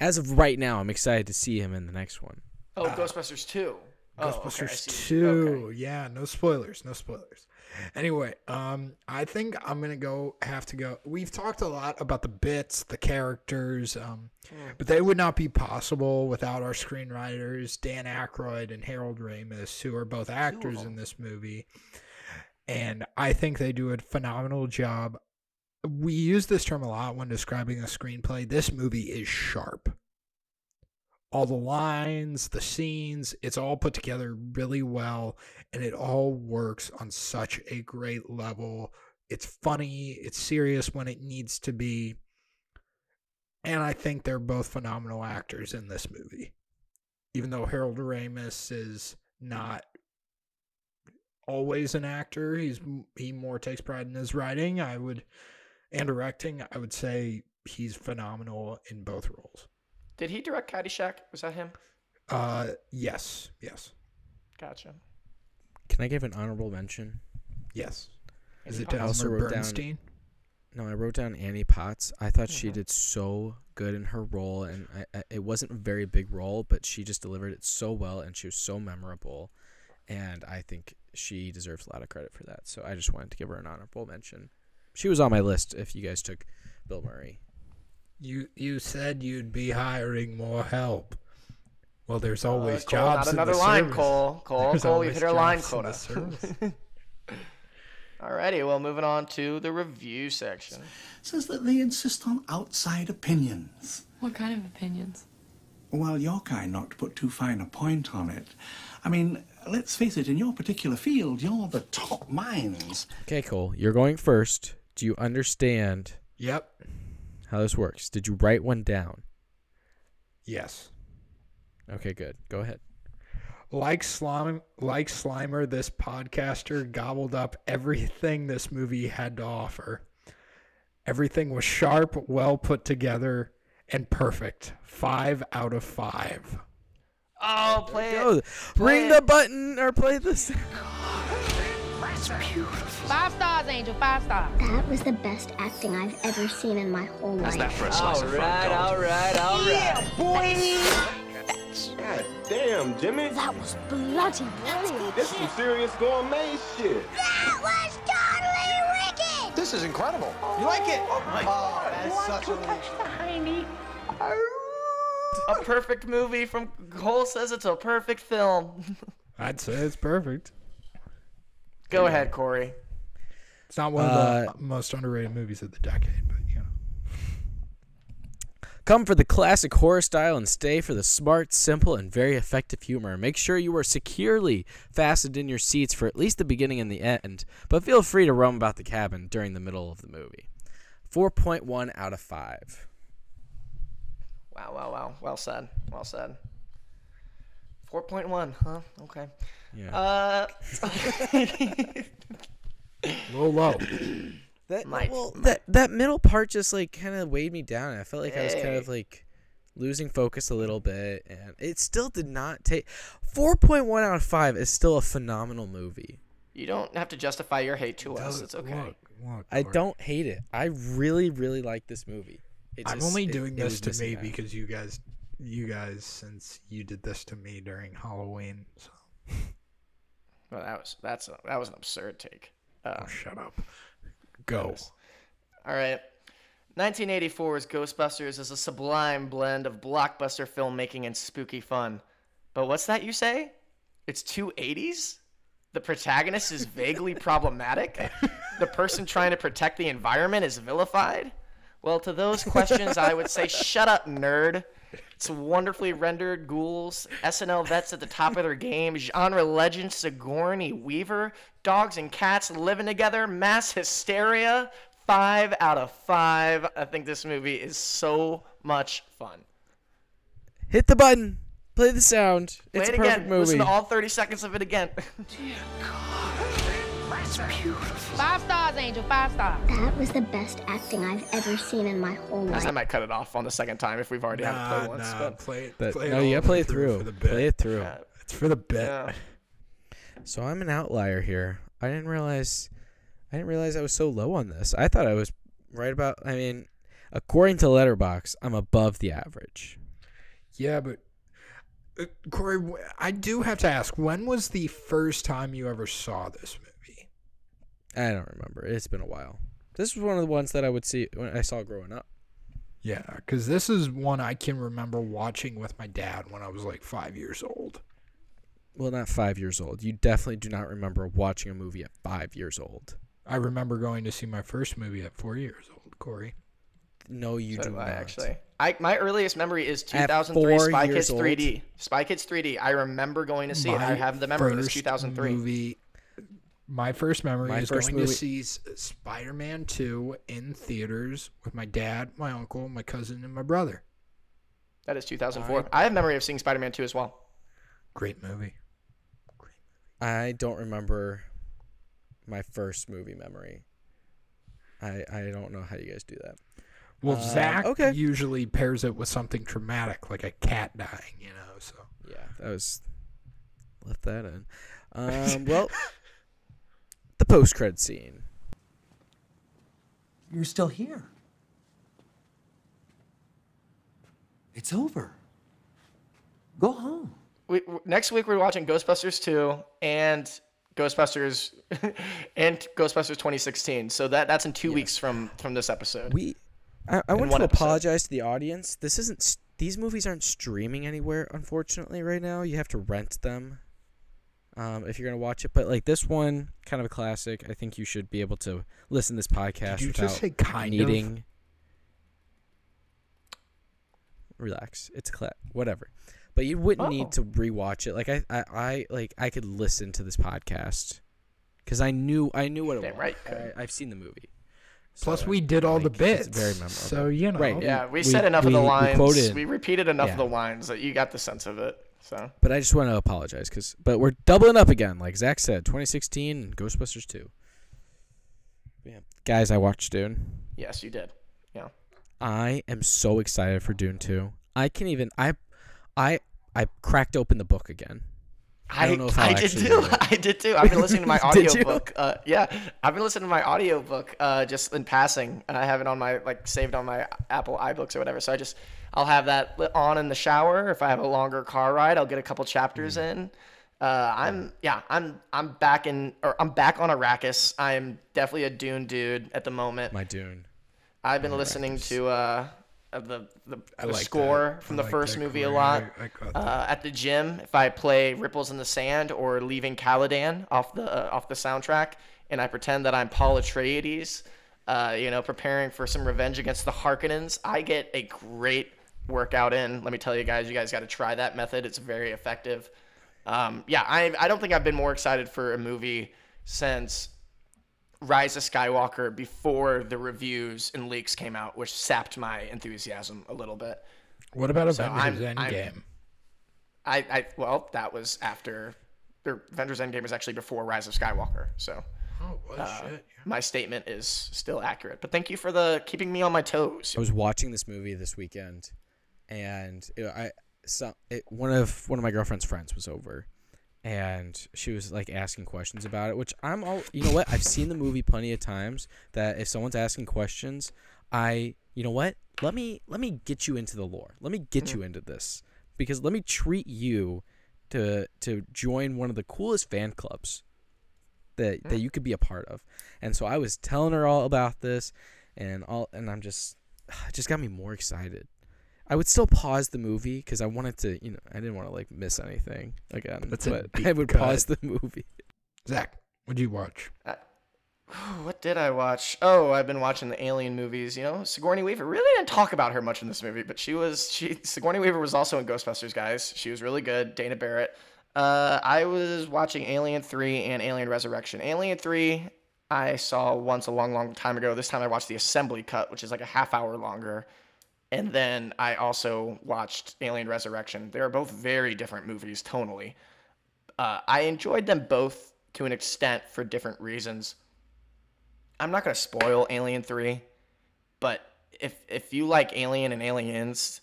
As of right now, I'm excited to see him in the next one. oh ghostbusters 2 Oh, okay, I Ghostbusters 2. Yeah, no spoilers, no spoilers. Anyway, um I think I'm going to go have to go. We've talked a lot about the bits, the characters, um but they would not be possible without our screenwriters, Dan Aykroyd and Harold Ramis, who are both actors in this movie. And I think they do a phenomenal job. We use this term a lot when describing a screenplay. This movie is sharp all the lines, the scenes, it's all put together really well and it all works on such a great level. It's funny, it's serious when it needs to be. And I think they're both phenomenal actors in this movie. Even though Harold Ramis is not always an actor, he's he more takes pride in his writing, I would and directing, I would say he's phenomenal in both roles. Did he direct Caddyshack? Was that him? Uh, yes, yes, Gotcha. Can I give an honorable mention? yes. Is Annie it Potts. I also Elmer wrote down- Bernstein? No, I wrote down Annie Potts. I thought she Mhm. did so good in her role, and I, I, it wasn't a very big role, but she just delivered it so well, and she was so memorable, and I think she deserves a lot of credit for that. So I just wanted to give her an honorable mention. She was on my list if you guys took Bill Murray. You you said you'd be hiring more help. Well, there's always Uh, always Cole, jobs Not in another the line, service. Cole. Cole, There's Cole, always you've hit our line jobs quota. Alrighty, well, moving on to the review section. says that they insist on outside opinions. What kind of opinions? Well, your kind not to put too fine a point on it. I mean, let's face it, in your particular field, you're the top minds. Okay, Cole, you're going first. Do you understand Yep. how this works? Did you write one down? Yes. Okay, good. Go ahead. Like slime, like Slimer, this podcaster gobbled up everything this movie had to offer. Everything was sharp, well put together, and perfect. Five out of five. Oh, play Go. it. Ring the button or play this. Five stars, Angel. Five stars. That was the best acting I've ever seen in my whole life. All right, all right, all right. God damn, Jimmy. That was bloody brilliant. This some serious gourmet shit. That was totally wicked. This is incredible. You like it? Oh, my oh, that's such a A perfect movie from Cole says it's a perfect film. I'd say it's perfect. Go ahead, Corey. It's not one of Uh, the most underrated movies of the decade, but you know. Come for the classic horror style and stay for the smart, simple, and very effective humor. Make sure you are securely fastened in your seats for at least the beginning and the end, but feel free to roam about the cabin during the middle of the movie. 4.1 out of 5. Wow, wow, wow. Well said. Well said. 4.1, huh? Okay. Yeah. Uh, A little low. That Might- well, that that middle part just like kind of weighed me down. I felt like I was kind of like losing focus a little bit, and it still did not take. Four point one out of five is still a phenomenal movie. You don't have to justify your hate to us. It's okay. Look, look, I Corey. don't hate it. I really, really like this movie. It I'm only doing it this was to me that. because you guys, you guys, since you did this to me during Halloween. So Well, that was that's a, that was an absurd take. Uh, shut up. Go. All right. 1984's Ghostbusters is a sublime blend of blockbuster filmmaking and spooky fun. But what's that you say? It's two 80s? The protagonist is vaguely problematic? The person trying to protect the environment is vilified? Well, to those questions, I would say shut up, nerd. It's wonderfully rendered ghouls, SNL vets at the top of their game, genre legend Sigourney Weaver, dogs and cats living together, mass hysteria. Five out of five. I think this movie is so much fun. Hit the button. Play the sound. Play it's it a perfect again. movie. Listen to all 30 seconds of it again. Five stars, Angel. Five stars. That was the best acting I've ever seen in my whole life. I life. might cut it off on the second time if we've already had it play once. nah, but play it. But play no, it you gotta play it for through. the bit. Play it through. It's for the bit. Yeah. So I'm an outlier here. I didn't realize I didn't realize I was so low on this. I thought I was right about I mean, according to Letterboxd, I'm above the average. Yeah, but uh, Corey, I do have to ask: when was the first time you ever saw this movie? I don't remember. It's been a while. This was one of the ones that I would see when I saw growing up. Yeah, because this is one I can remember watching with my dad when I was like five years old. Well, not 5 years old. You definitely do not remember watching a movie at 5 years old. I remember going to see my first movie at four years old. Corey. No, you So do do not. I actually. I my earliest memory is 2003 Spy Kids old? 3D. Spy Kids 3D. I remember going to see it. I have the memory. It was 2003. Movie, my first memory My is first going movie- to see Spider-Man 2 in theaters with my dad, my uncle, my cousin, and my brother. That is 2004. I have memory of seeing Spider-Man 2 as well. Great movie. Great movie. I don't remember my first movie memory. I I don't know how you guys do that. Well, Um, Zach okay. usually pairs it with something traumatic, like a cat dying, you know. So Yeah, that was left that in. Um, well, the post cred scene. You're still here. It's over. Go home. We, next week we're watching Ghostbusters 2 and Ghostbusters and Ghostbusters 2016. So that that's in 2 weeks from from this episode. We I, I want to episode. apologize to the audience. This isn't. These movies aren't streaming anywhere, unfortunately. Right now, you have to rent them. Um, if you're gonna watch it, but like this one, kind of a classic. I think you should be able to listen to this podcast Did you without just say kind of? needing. Relax. It's a cla- whatever. But you wouldn't Oh. need to rewatch it. Like I, I, I like I could listen to this podcast because I knew I knew what it Damn was. right. I, I've seen the movie. Plus, we did all the bits, It's very memorable. so you know. Right. Yeah, we, We- said enough of the we- we lines. We repeated enough yeah. of the lines that you got the sense of it. So But I just want to apologize because, but we're doubling up again, like Zach said, 2016 and Ghostbusters 2. Yeah, guys, I watched Dune. yes, you did. Yeah. I am so excited for Dune 2. I can even I, I I cracked open the book again. I, don't know if I'll I did too. I did too. I've been listening to my audiobook. Uh, yeah, I've been listening to my audiobook uh, just in passing. And I have it on my like saved on my Apple iBooks or whatever. So I just I'll have that on in the shower. If I have a longer car ride, I'll get a couple chapters Mm. in. Uh, I'm yeah, I'm I'm back in or I'm back on Arrakis. I'm definitely a Dune dude at the moment. My Dune. I've been listening to uh, the the, the like score that. from I the like first movie a lot. I- I uh, at the gym, if I play "Ripples in the Sand" or "Leaving Caladan" off the uh, off the soundtrack, and I pretend that I'm Paul Atreides, uh, you know, preparing for some revenge against the Harkonnens, I get a great workout in. Let me tell you guys, you guys got to try that method. It's very effective. Um, yeah, I I don't think I've been more excited for a movie since Rise of Skywalker before the reviews and leaks came out, which sapped my enthusiasm a little bit. What about So Avengers I'm- I'm- I, I well, that was after the Avengers Endgame was actually before Rise of Skywalker. So Oh, well, uh, shit. my statement is still accurate. But thank you for the keeping me on my toes. I was watching this movie this weekend, and I some it, one of one of my girlfriend's friends was over, and she was like asking questions about it. Which I'm all you know what I've seen the movie plenty of times. That if someone's asking questions, I you know what let me let me get you into the lore. Let me get you mm. into this because let me treat you to to join one of the coolest fan clubs that that mm. you could be a part of. And so I was telling her all about this and all and I'm just it just got me more excited. I would still pause the movie because I wanted to, you know, I didn't want to like miss anything again. That's a but deep I would cut. pause the movie. Zach, what'd you watch? What did I watch? Oh, I've been watching the Alien movies. You know, Sigourney Weaver. Really didn't talk about her much in this movie, but she was she Sigourney Weaver was also in Ghostbusters, guys. She was really good. Dana Barrett. Uh, I was watching Alien Three and Alien Resurrection. Alien Three, I saw once a long, long time ago. This time I watched the assembly cut, which is like a half hour longer. And then I also watched Alien Resurrection. They are both very different movies tonally. Uh, I enjoyed them both to an extent for different reasons. I'm not gonna spoil Alien Three, but if if you like Alien and Aliens,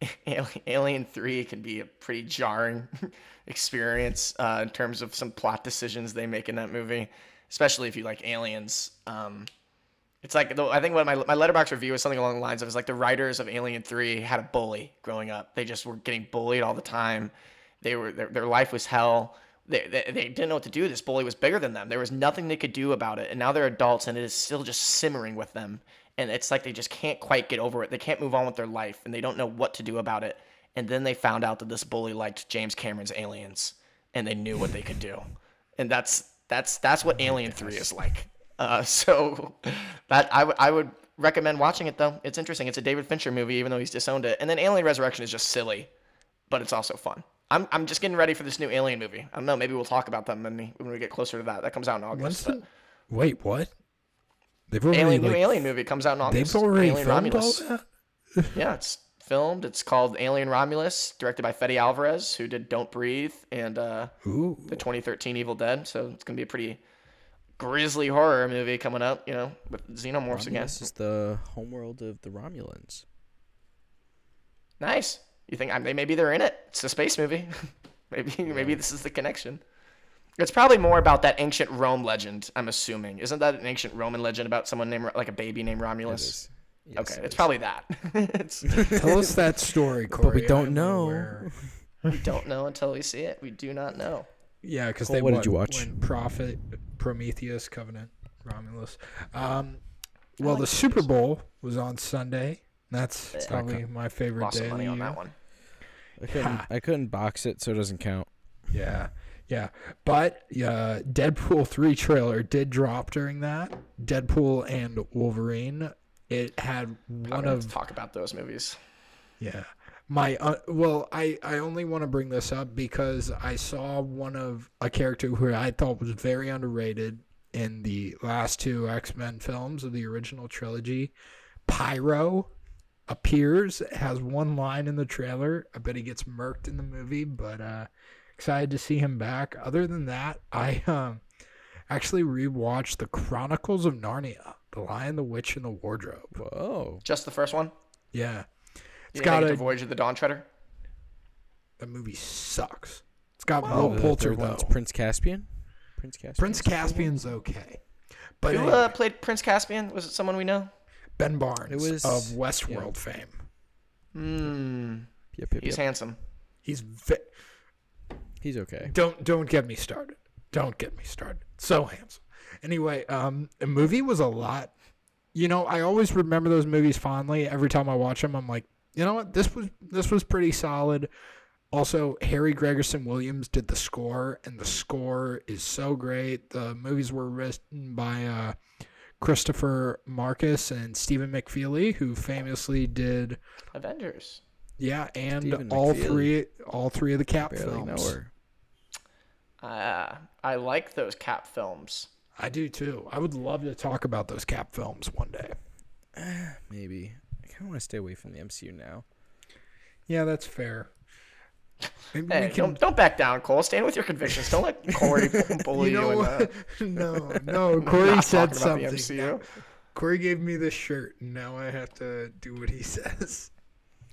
Alien, Alien Three can be a pretty jarring experience uh, in terms of some plot decisions they make in that movie, especially if you like Aliens. Um, it's like I think what my my Letterboxd review was something along the lines of is like the writers of Alien Three had a bully growing up. They just were getting bullied all the time. They were their, their life was hell. They, they, they didn't know what to do. This bully was bigger than them. There was nothing they could do about it. And now they're adults and it is still just simmering with them. And it's like they just can't quite get over it. They can't move on with their life and they don't know what to do about it. And then they found out that this bully liked James Cameron's Aliens and they knew what they could do. And that's that's that's what Alien 3 is like. Uh, so that I, w- I would recommend watching it though. It's interesting. It's a David Fincher movie, even though he's disowned it. And then Alien Resurrection is just silly, but it's also fun. I'm, I'm just getting ready for this new Alien movie. I don't know. Maybe we'll talk about them when we, when we get closer to that. That comes out in August. the, wait, what? They've already Alien, new Alien movie comes out in August. They've already Alien filmed all that. yeah, it's filmed. It's called Alien Romulus, directed by Fede Alvarez, who did Don't Breathe and uh, the 2013 Evil Dead. So it's gonna be a pretty grisly horror movie coming up. You know, with xenomorphs again. This is the homeworld of the Romulans. Nice. You think I mean, maybe they're in it? It's a space movie. maybe maybe this is the connection. It's probably more about that ancient Rome legend. I'm assuming. Isn't that an ancient Roman legend about someone named like a baby named Romulus? Yes, okay, it it's is. probably that. it's, Tell us that story, Corey. But we don't know. aware. we don't know until we see it. We do not know. Yeah, because Cole, they what did you watch? When Prophet, Prometheus, Covenant, Romulus. Um, well, the Super Bowl was on Sunday. That's Yeah. probably my favorite Lost day some of money on that one. I couldn't I couldn't box it, so it doesn't count. Yeah, yeah. But uh, Deadpool three trailer did drop during that. Deadpool and Wolverine. It had I'm one gonna of talk about those movies. Yeah. My uh, well, I I only want to bring this up because I saw one of a character who I thought was very underrated in the last two X-Men films of the original trilogy. Pyro appears, has one line in the trailer. I bet he gets murked in the movie, but uh excited to see him back. Other than that, I um actually rewatched The Chronicles of Narnia, The Lion, the Witch and the Wardrobe. Whoa. Just the first one. Yeah. You It's didn't got make a Voyage of the Dawn Treader. the movie sucks. It's got Will the Poulter third one's. Prince Caspian. Prince Caspian. Prince Caspian's okay, but Who anyway, uh, played Prince Caspian? Was it someone we know? Ben Barnes It was- of Westworld fame. Hmm. Yep, yep, He's yep. handsome. He's ve- He's okay. don't don't get me started. Don't get me started. So handsome. Anyway, um, the movie was a lot. You know, I always remember those movies fondly. Every time I watch them, I'm like, you know what? This was this was pretty solid. Also, Harry Gregson-Williams did the score, and the score is so great. The movies were written by uh, Christopher Markus and Stephen McFeely, who famously did Avengers. yeah, and Stephen all McFeely. three all three of the Cap Barely films. her. Uh, I like those Cap films. I do too. I would love to talk about those Cap films one day. Maybe. I kind of want to stay away from the MCU now. Yeah, that's fair. Maybe Hey, we can. don't, don't back down, Cole. Stand with your convictions. Don't let Corey bully you you. know and, uh, no, no. Corey said talking about the something. Now- Corey gave me this shirt, and now I have to do what he says.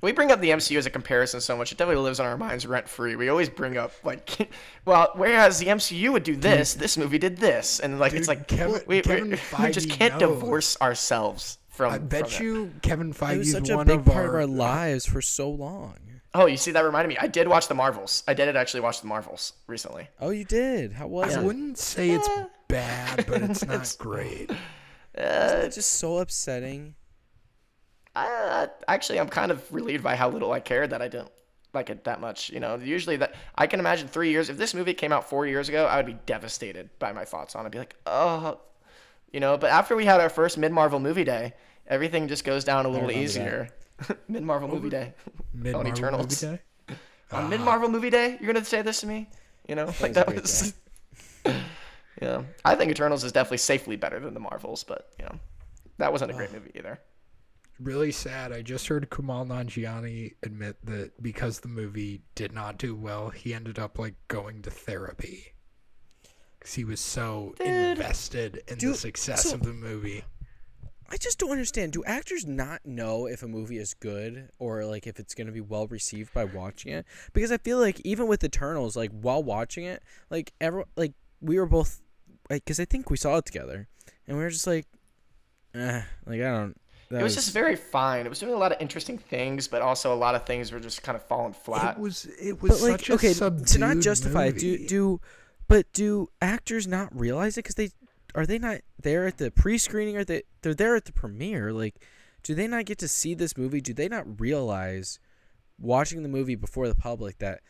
We bring up the MCU as a comparison so much; it definitely lives on our minds rent free. We always bring up like, well, whereas the MCU would do this, this movie did this, and like it's like Kevin- we, we, Kevin we just can't knows. divorce ourselves from. I bet from it. you Kevin It Feige's was such a big of part our, of our lives for so long. Oh, you see, that reminded me. I did watch the Marvels. I did actually watch the Marvels recently. Oh, you did. How was I it? wouldn't say it's bad, but it's not great. Isn't just so upsetting? Uh, actually, I'm kind of relieved by how little I cared that I didn't like it that much. You know, usually that I can imagine three years. If this movie came out four years ago, I would be devastated by my thoughts on it. I'd be like, oh, you know. But after we had our first mid Marvel movie day, everything just goes down a little easier. mid Marvel movie day Mid on ah. Marvel Eternals. movie day. On mid Marvel movie day, you're gonna say this to me? You know, like that was. yeah, I think Eternals is definitely safely better than the Marvels, but you know, that wasn't a great ah. movie either. Really sad. I just heard Kumail Nanjiani admit that because the movie did not do well, he ended up like going to therapy because he was so invested in the success so- of the movie. I just don't understand. Do actors not know if a movie is good or like if it's going to be well received by watching it? Because I feel like even with Eternals, like while watching it, like every like we were both like because I think we saw it together, and we were just like, eh, like I don't. That it was, just very fine. It was doing a lot of interesting things, but also a lot of things were just kind of falling flat. It was it was but like such a okay subdued to not justify it, do do but do actors not realize it because they are they not there at the pre-screening or they they're there at the premiere like do they not get to see this movie do they not realize watching the movie before the public that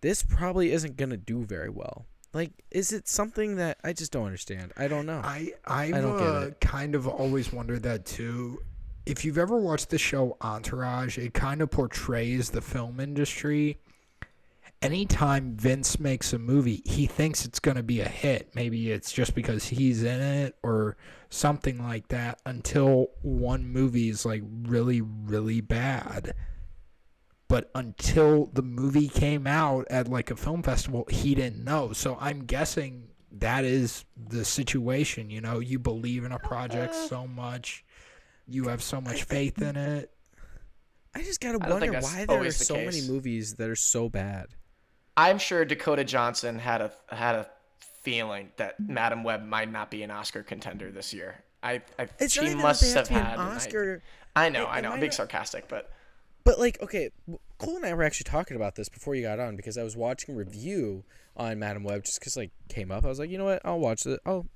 this probably isn't gonna do very well like is it something that i just don't understand i don't know I I've I don't get uh, it. kind of always wondered that too. If you've ever watched the show Entourage, it kind of portrays the film industry. Anytime Vince makes a movie, he thinks it's going to be a hit. Maybe it's just because he's in it or something like that until one movie is like really, really bad. But until the movie came out at like a film festival, he didn't know. So I'm guessing that is the situation. You know, you believe in a project uh, so much, you have so much faith in it. i just gotta I wonder why there are the so many movies that are so bad I'm sure Dakota Johnson had a had a feeling that Madame Web might not be an Oscar contender this year. I, I It's she not even that must have have to be an had an Oscar. I, I know, It- I know. I'm being not- sarcastic, but But like, okay, w- Cole and I were actually talking about this before you got on because I was watching a review on Madame Web just because like came up. I was like, you know what, I'll watch it. Oh,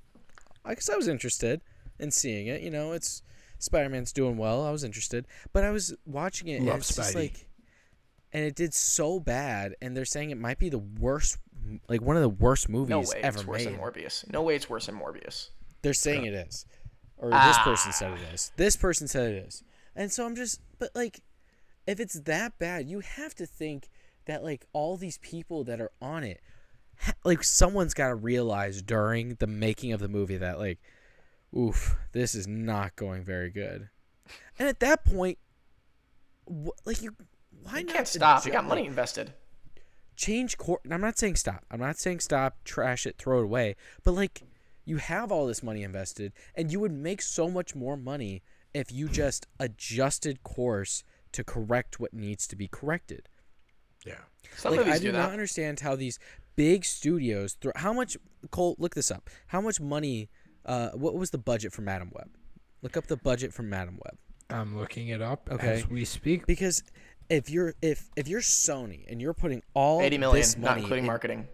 I guess I was interested in seeing it. You know, it's Spider Man's doing well. I was interested, but I was watching it. and Love it's just like, and it did so bad, and they're saying it might be the worst, like one of the worst movies no way ever it's worse made. than Morbius. No way it's worse than Morbius. They're saying it is, or this Ah. person said it is. This person said it is, and so I'm just, but like, if it's that bad, you have to think that like all these people that are on it, like someone's got to realize during the making of the movie that like, oof, this is not going very good, and at that point, like you, why You not can't stop. You adjust- got money invested. change course. I'm not saying stop. I'm not saying stop, trash it, throw it away. But like, you have all this money invested, and you would make so much more money if you just adjusted course to correct what needs to be corrected. Yeah. Some like, I do do that. not understand how these big studios throw how much. Cole, look this up. How much money? Uh, what was the budget for Madame Web? Look up the budget for Madame Web. I'm looking it up Okay. as we speak. Because if you're if if you're Sony and you're putting all 80 million, this not money including in- marketing.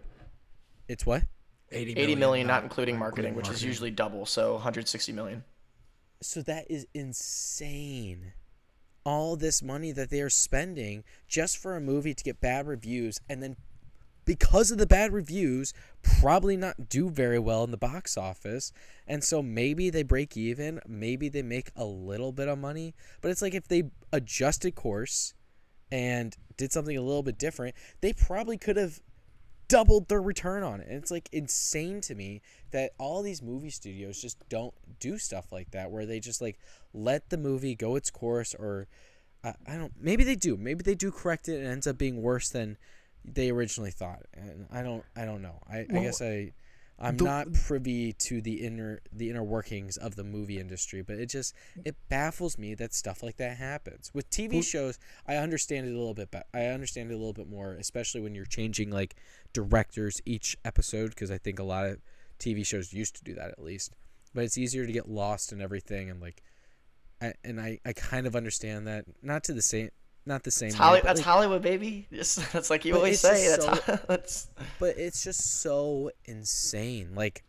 it's what? 80 80 million, not including including marketing, which is usually double, so 160 million. So that is insane. All this money that they are spending just for a movie to get bad reviews and then because of the bad reviews probably not do very well in the box office. And so maybe they break even, maybe they make a little bit of money, but it's like if they adjusted course and did something a little bit different, they probably could have doubled their return on it. And it's like insane to me that all these movie studios just don't do stuff like that where they just like let the movie go its course or I, I don't maybe they do. Maybe they do correct it and it ends up being worse than they originally thought, and I don't I don't know. I, I guess I I'm the- not privy to the inner the inner workings of the movie industry, but it just it baffles me that stuff like that happens with TV shows. I understand it a little bit, but I understand it a little bit more, especially when you're changing like directors each episode, because I think a lot of TV shows used to do that at least. But it's easier to get lost in everything and like, I, and I I kind of understand that not to the same not the same. It's way, Holly, that's like- Hollywood, baby. Just, that's like you always say. That's, so- how, that's but it's just so insane. Like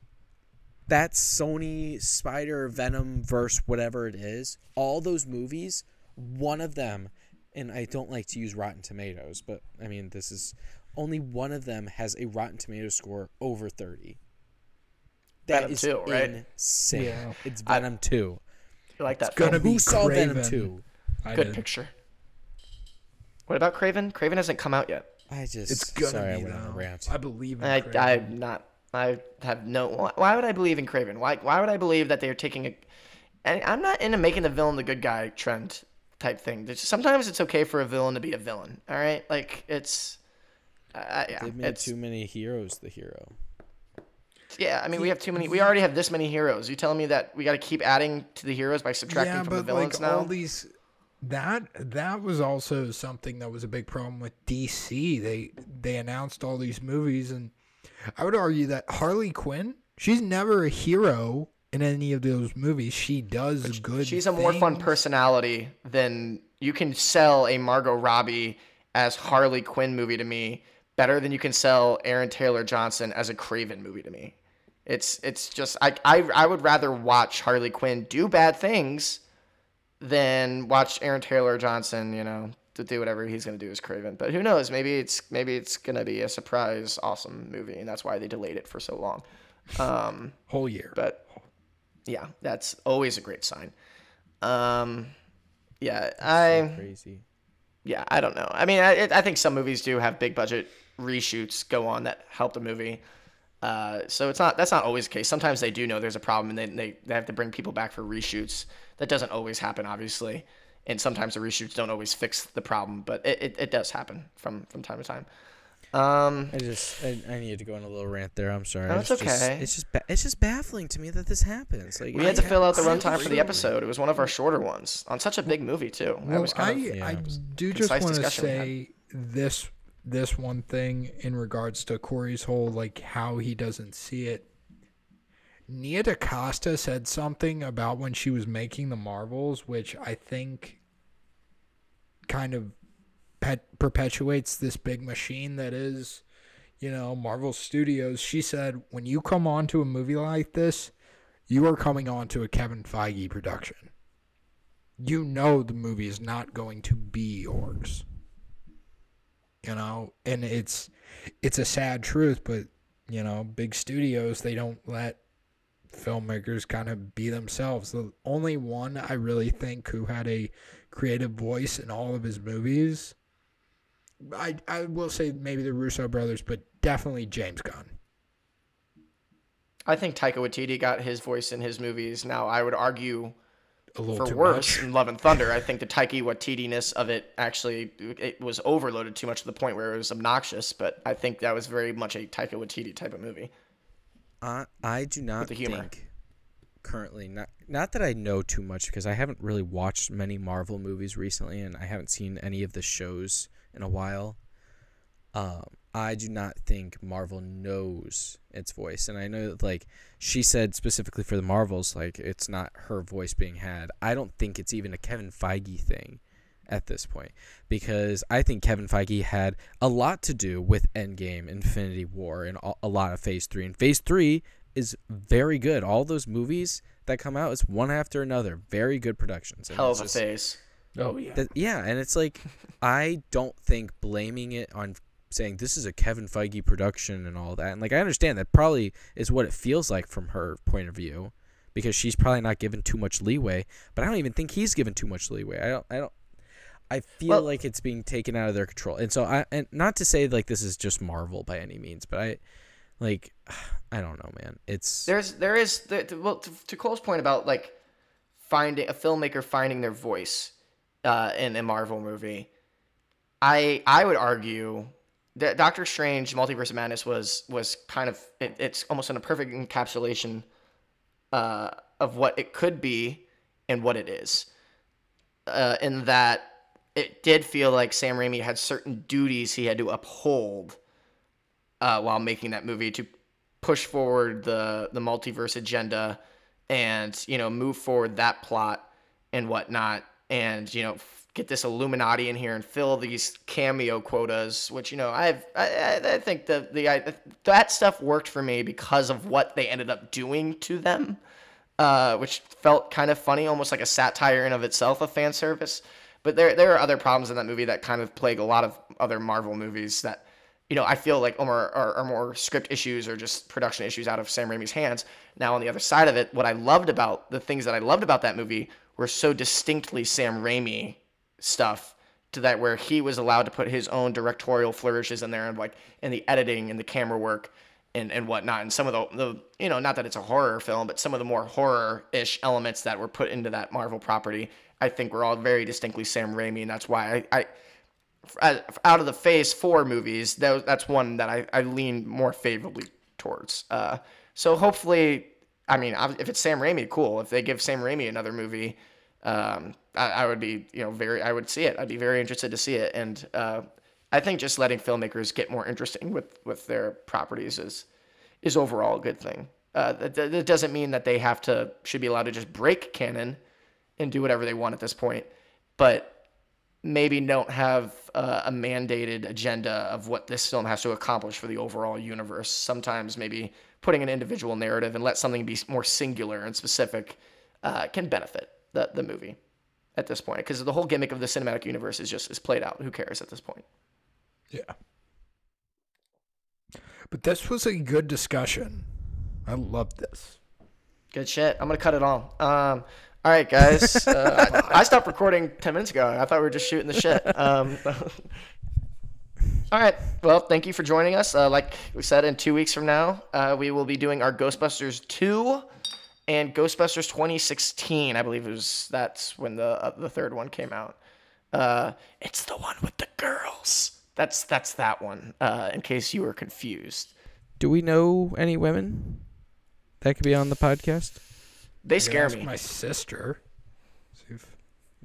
that Sony Spider Venom verse, whatever it is, all those movies, one of them, and I don't like to use Rotten Tomatoes, but I mean this is only one of them has a Rotten Tomatoes score over thirty. That Venom is 2, right? insane. Yeah. It's I- Venom two. you like that. It's gonna be Who saw Venom two? I Good did. picture. What about Kraven? Kraven hasn't come out yet. I just It's gonna sorry I be went on a though. rant. I believe in I, Kraven. I'm not. I have no. Why, why would I believe in Kraven? Why? Why would I believe that they're taking a? And I'm not into making the villain the good guy trend type thing. There's, sometimes it's okay for a villain to be a villain. All right, like it's. Uh, yeah, They've made it's, too many heroes the hero. yeah. I mean, we have too many. We already have this many heroes. You telling me that we got to keep adding to the heroes by subtracting yeah, from the but villains like now? all these that that was also something that was a big problem with DC. They they announced all these movies and I would argue that Harley Quinn, she's never a hero in any of those movies. She does good She's a more fun personality than you can sell a Margot Robbie as Harley Quinn movie to me better than you can sell Aaron Taylor Johnson as a Kraven movie to me. It's it's just I I, I would rather watch Harley Quinn do bad things than watch Aaron Taylor Johnson, you know, to do whatever he's gonna do as Kraven. But who knows? Maybe it's maybe it's gonna be a surprise, awesome movie, and that's why they delayed it for so long. Um, whole year. But yeah, that's always a great sign. Um, yeah, I Crazy. yeah, I don't know. I mean, I, I think some movies do have big budget reshoots go on that help the movie. Uh, so it's not that's not always the case. Sometimes they do know there's a problem and they, they, they have to bring people back for reshoots. That doesn't always happen, obviously. And sometimes the reshoots don't always fix the problem, but it, it, it does happen from, from time to time. Um, I just I, I needed to go on a little rant there. I'm sorry. No, It's it's just- okay. it's just ba- it's just baffling to me that this happens. Like we had to fill out the runtime for the episode. It was one of our shorter ones on such a big movie too. I was kind I, of I do just want to discussion we had. say this this one thing in regards to Corey's whole like how he doesn't see it. Nia DaCosta said something about when she was making the Marvels, which I think kind of pet- perpetuates this big machine that is, you know, Marvel Studios. She said, when you come on to a movie like this, you are coming on to a Kevin Feige production you know the movie is not going to be yours. You know, and it's it's a sad truth, but you know, big studios they don't let filmmakers kind of be themselves. The only one I really think who had a creative voice in all of his movies, I I will say maybe the Russo brothers, but definitely James Gunn. I think Taika Waititi got his voice in his movies. Now, I would argue A little for too worse much. in Love and Thunder. I think the Taika Waititi-ness of it actually it was overloaded too much to the point where it was obnoxious. But I think that was very much a Taika Waititi type of movie. I I do not the humor. think currently not not that I know too much because I haven't really watched many Marvel movies recently and I haven't seen any of the shows in a while. Um, I do not think Marvel knows its voice, and I know that, like she said specifically for the Marvels, like it's not her voice being had. I don't think it's even a Kevin Feige thing at this point because I think Kevin Feige had a lot to do with Endgame, Infinity War, and a- a lot of Phase Three. And Phase Three is very good. All those movies that come out is one after another, very good productions. And Hell it's of a just- phase. Oh yeah. that- yeah, and it's like I don't think blaming it on saying this is a Kevin Feige production and all that. And like I understand that probably is what it feels like from her point of view because she's probably not given too much leeway, but I don't even think he's given too much leeway. I don't I don't I feel Well- like it's being taken out of their control. And so I and not to say like this is just Marvel by any means, but I like I don't know, man. It's There's there is well to, to Cole's point about like finding a filmmaker finding their voice uh, in a Marvel movie. I I would argue Doctor Strange Multiverse of Madness was was kind of it, it's almost in a perfect encapsulation uh, of what it could be and what it is. Uh, in that it did feel like Sam Raimi had certain duties he had to uphold uh, while making that movie to push forward the the multiverse agenda and you know move forward that plot and whatnot and you know get this illuminati in here and fill these cameo quotas which you know i've i, I- think the the I, that stuff worked for me because of what they ended up doing to them uh, which felt kind of funny almost like a satire in of itself a fan service but there there are other problems in that movie that kind of plague a lot of other marvel movies that you know, I feel like are, are, are more script issues or just production issues out of Sam Raimi's hands. Now, on the other side of it, what I loved about the things that I loved about that movie were so distinctly Sam Raimi stuff to that where he was allowed to put his own directorial flourishes in there and like in the editing and the camera work and, and whatnot. And some of the, the, you know, not that it's a horror film, but some of the more horror ish elements that were put into that Marvel property, I think were all very distinctly Sam Raimi. And that's why I, I out of the phase four movies that, that's one that I, I lean more favorably towards uh, so hopefully i mean if it's sam raimi cool if they give sam raimi another movie um, I, I would be you know very i would see it. I'd be very interested to see it. And uh, i think just letting filmmakers get more interesting with with their properties is is overall a good thing. Uh, that, that doesn't mean that they have to should be allowed to just break canon and do whatever they want at this point but maybe don't have uh, a mandated agenda of what this film has to accomplish for the overall universe. Sometimes maybe putting an individual narrative and let something be more singular and specific uh, can benefit the, the movie at this point because the whole gimmick of the cinematic universe is just is played out. Who cares at this point? Yeah. But this was a good discussion. I love this. Good shit. I'm gonna cut it all. Um, all right, guys. Uh, I, I stopped recording ten minutes ago. I thought we were just shooting the shit. Um, all right. Well, thank you for joining us. Uh, like we said, in two weeks from now, uh, we will be doing our Ghostbusters two and Ghostbusters 2016. I believe it was that's when the uh, the third one came out. Uh, it's the one with the girls. That's that's that one. Uh, in case you were confused. Do we know any women that could be on the podcast They I could scare ask me. My sister.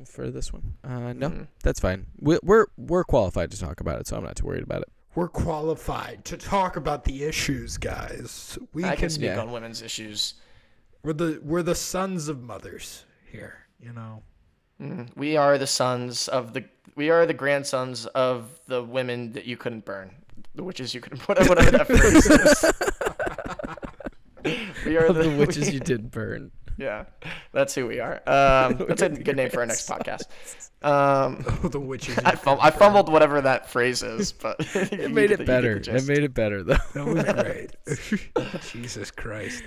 for this one? Uh, no, Mhm. that's fine. We, we're we're qualified to talk about it, so I'm not too worried about it. We're qualified to talk about the issues, guys. We I can, can speak on women's issues. We're the we're the sons of mothers here. You know. Mm, We are the sons of the. We are the grandsons of the women that you couldn't burn, the witches you couldn't put. Whatever that phrase is. we are the, the witches we- you did burn. Yeah, that's who we are. Um, that's a good name for our next podcast. Um, the witches. I, fum- I fumbled whatever that phrase is, but It made it better. It made it better though. That was great. Jesus Christ.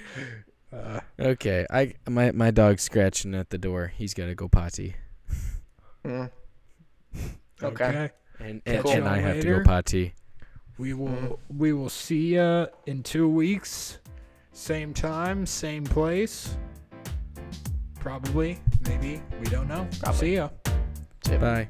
Uh, Okay, I my my dog's scratching at the door. He's gotta go potty. Mm. Okay. okay. And Catch and, you and I have to go potty. We will we will see ya in two weeks. Same time, same place. Probably, maybe. We don't know. See ya. Bye.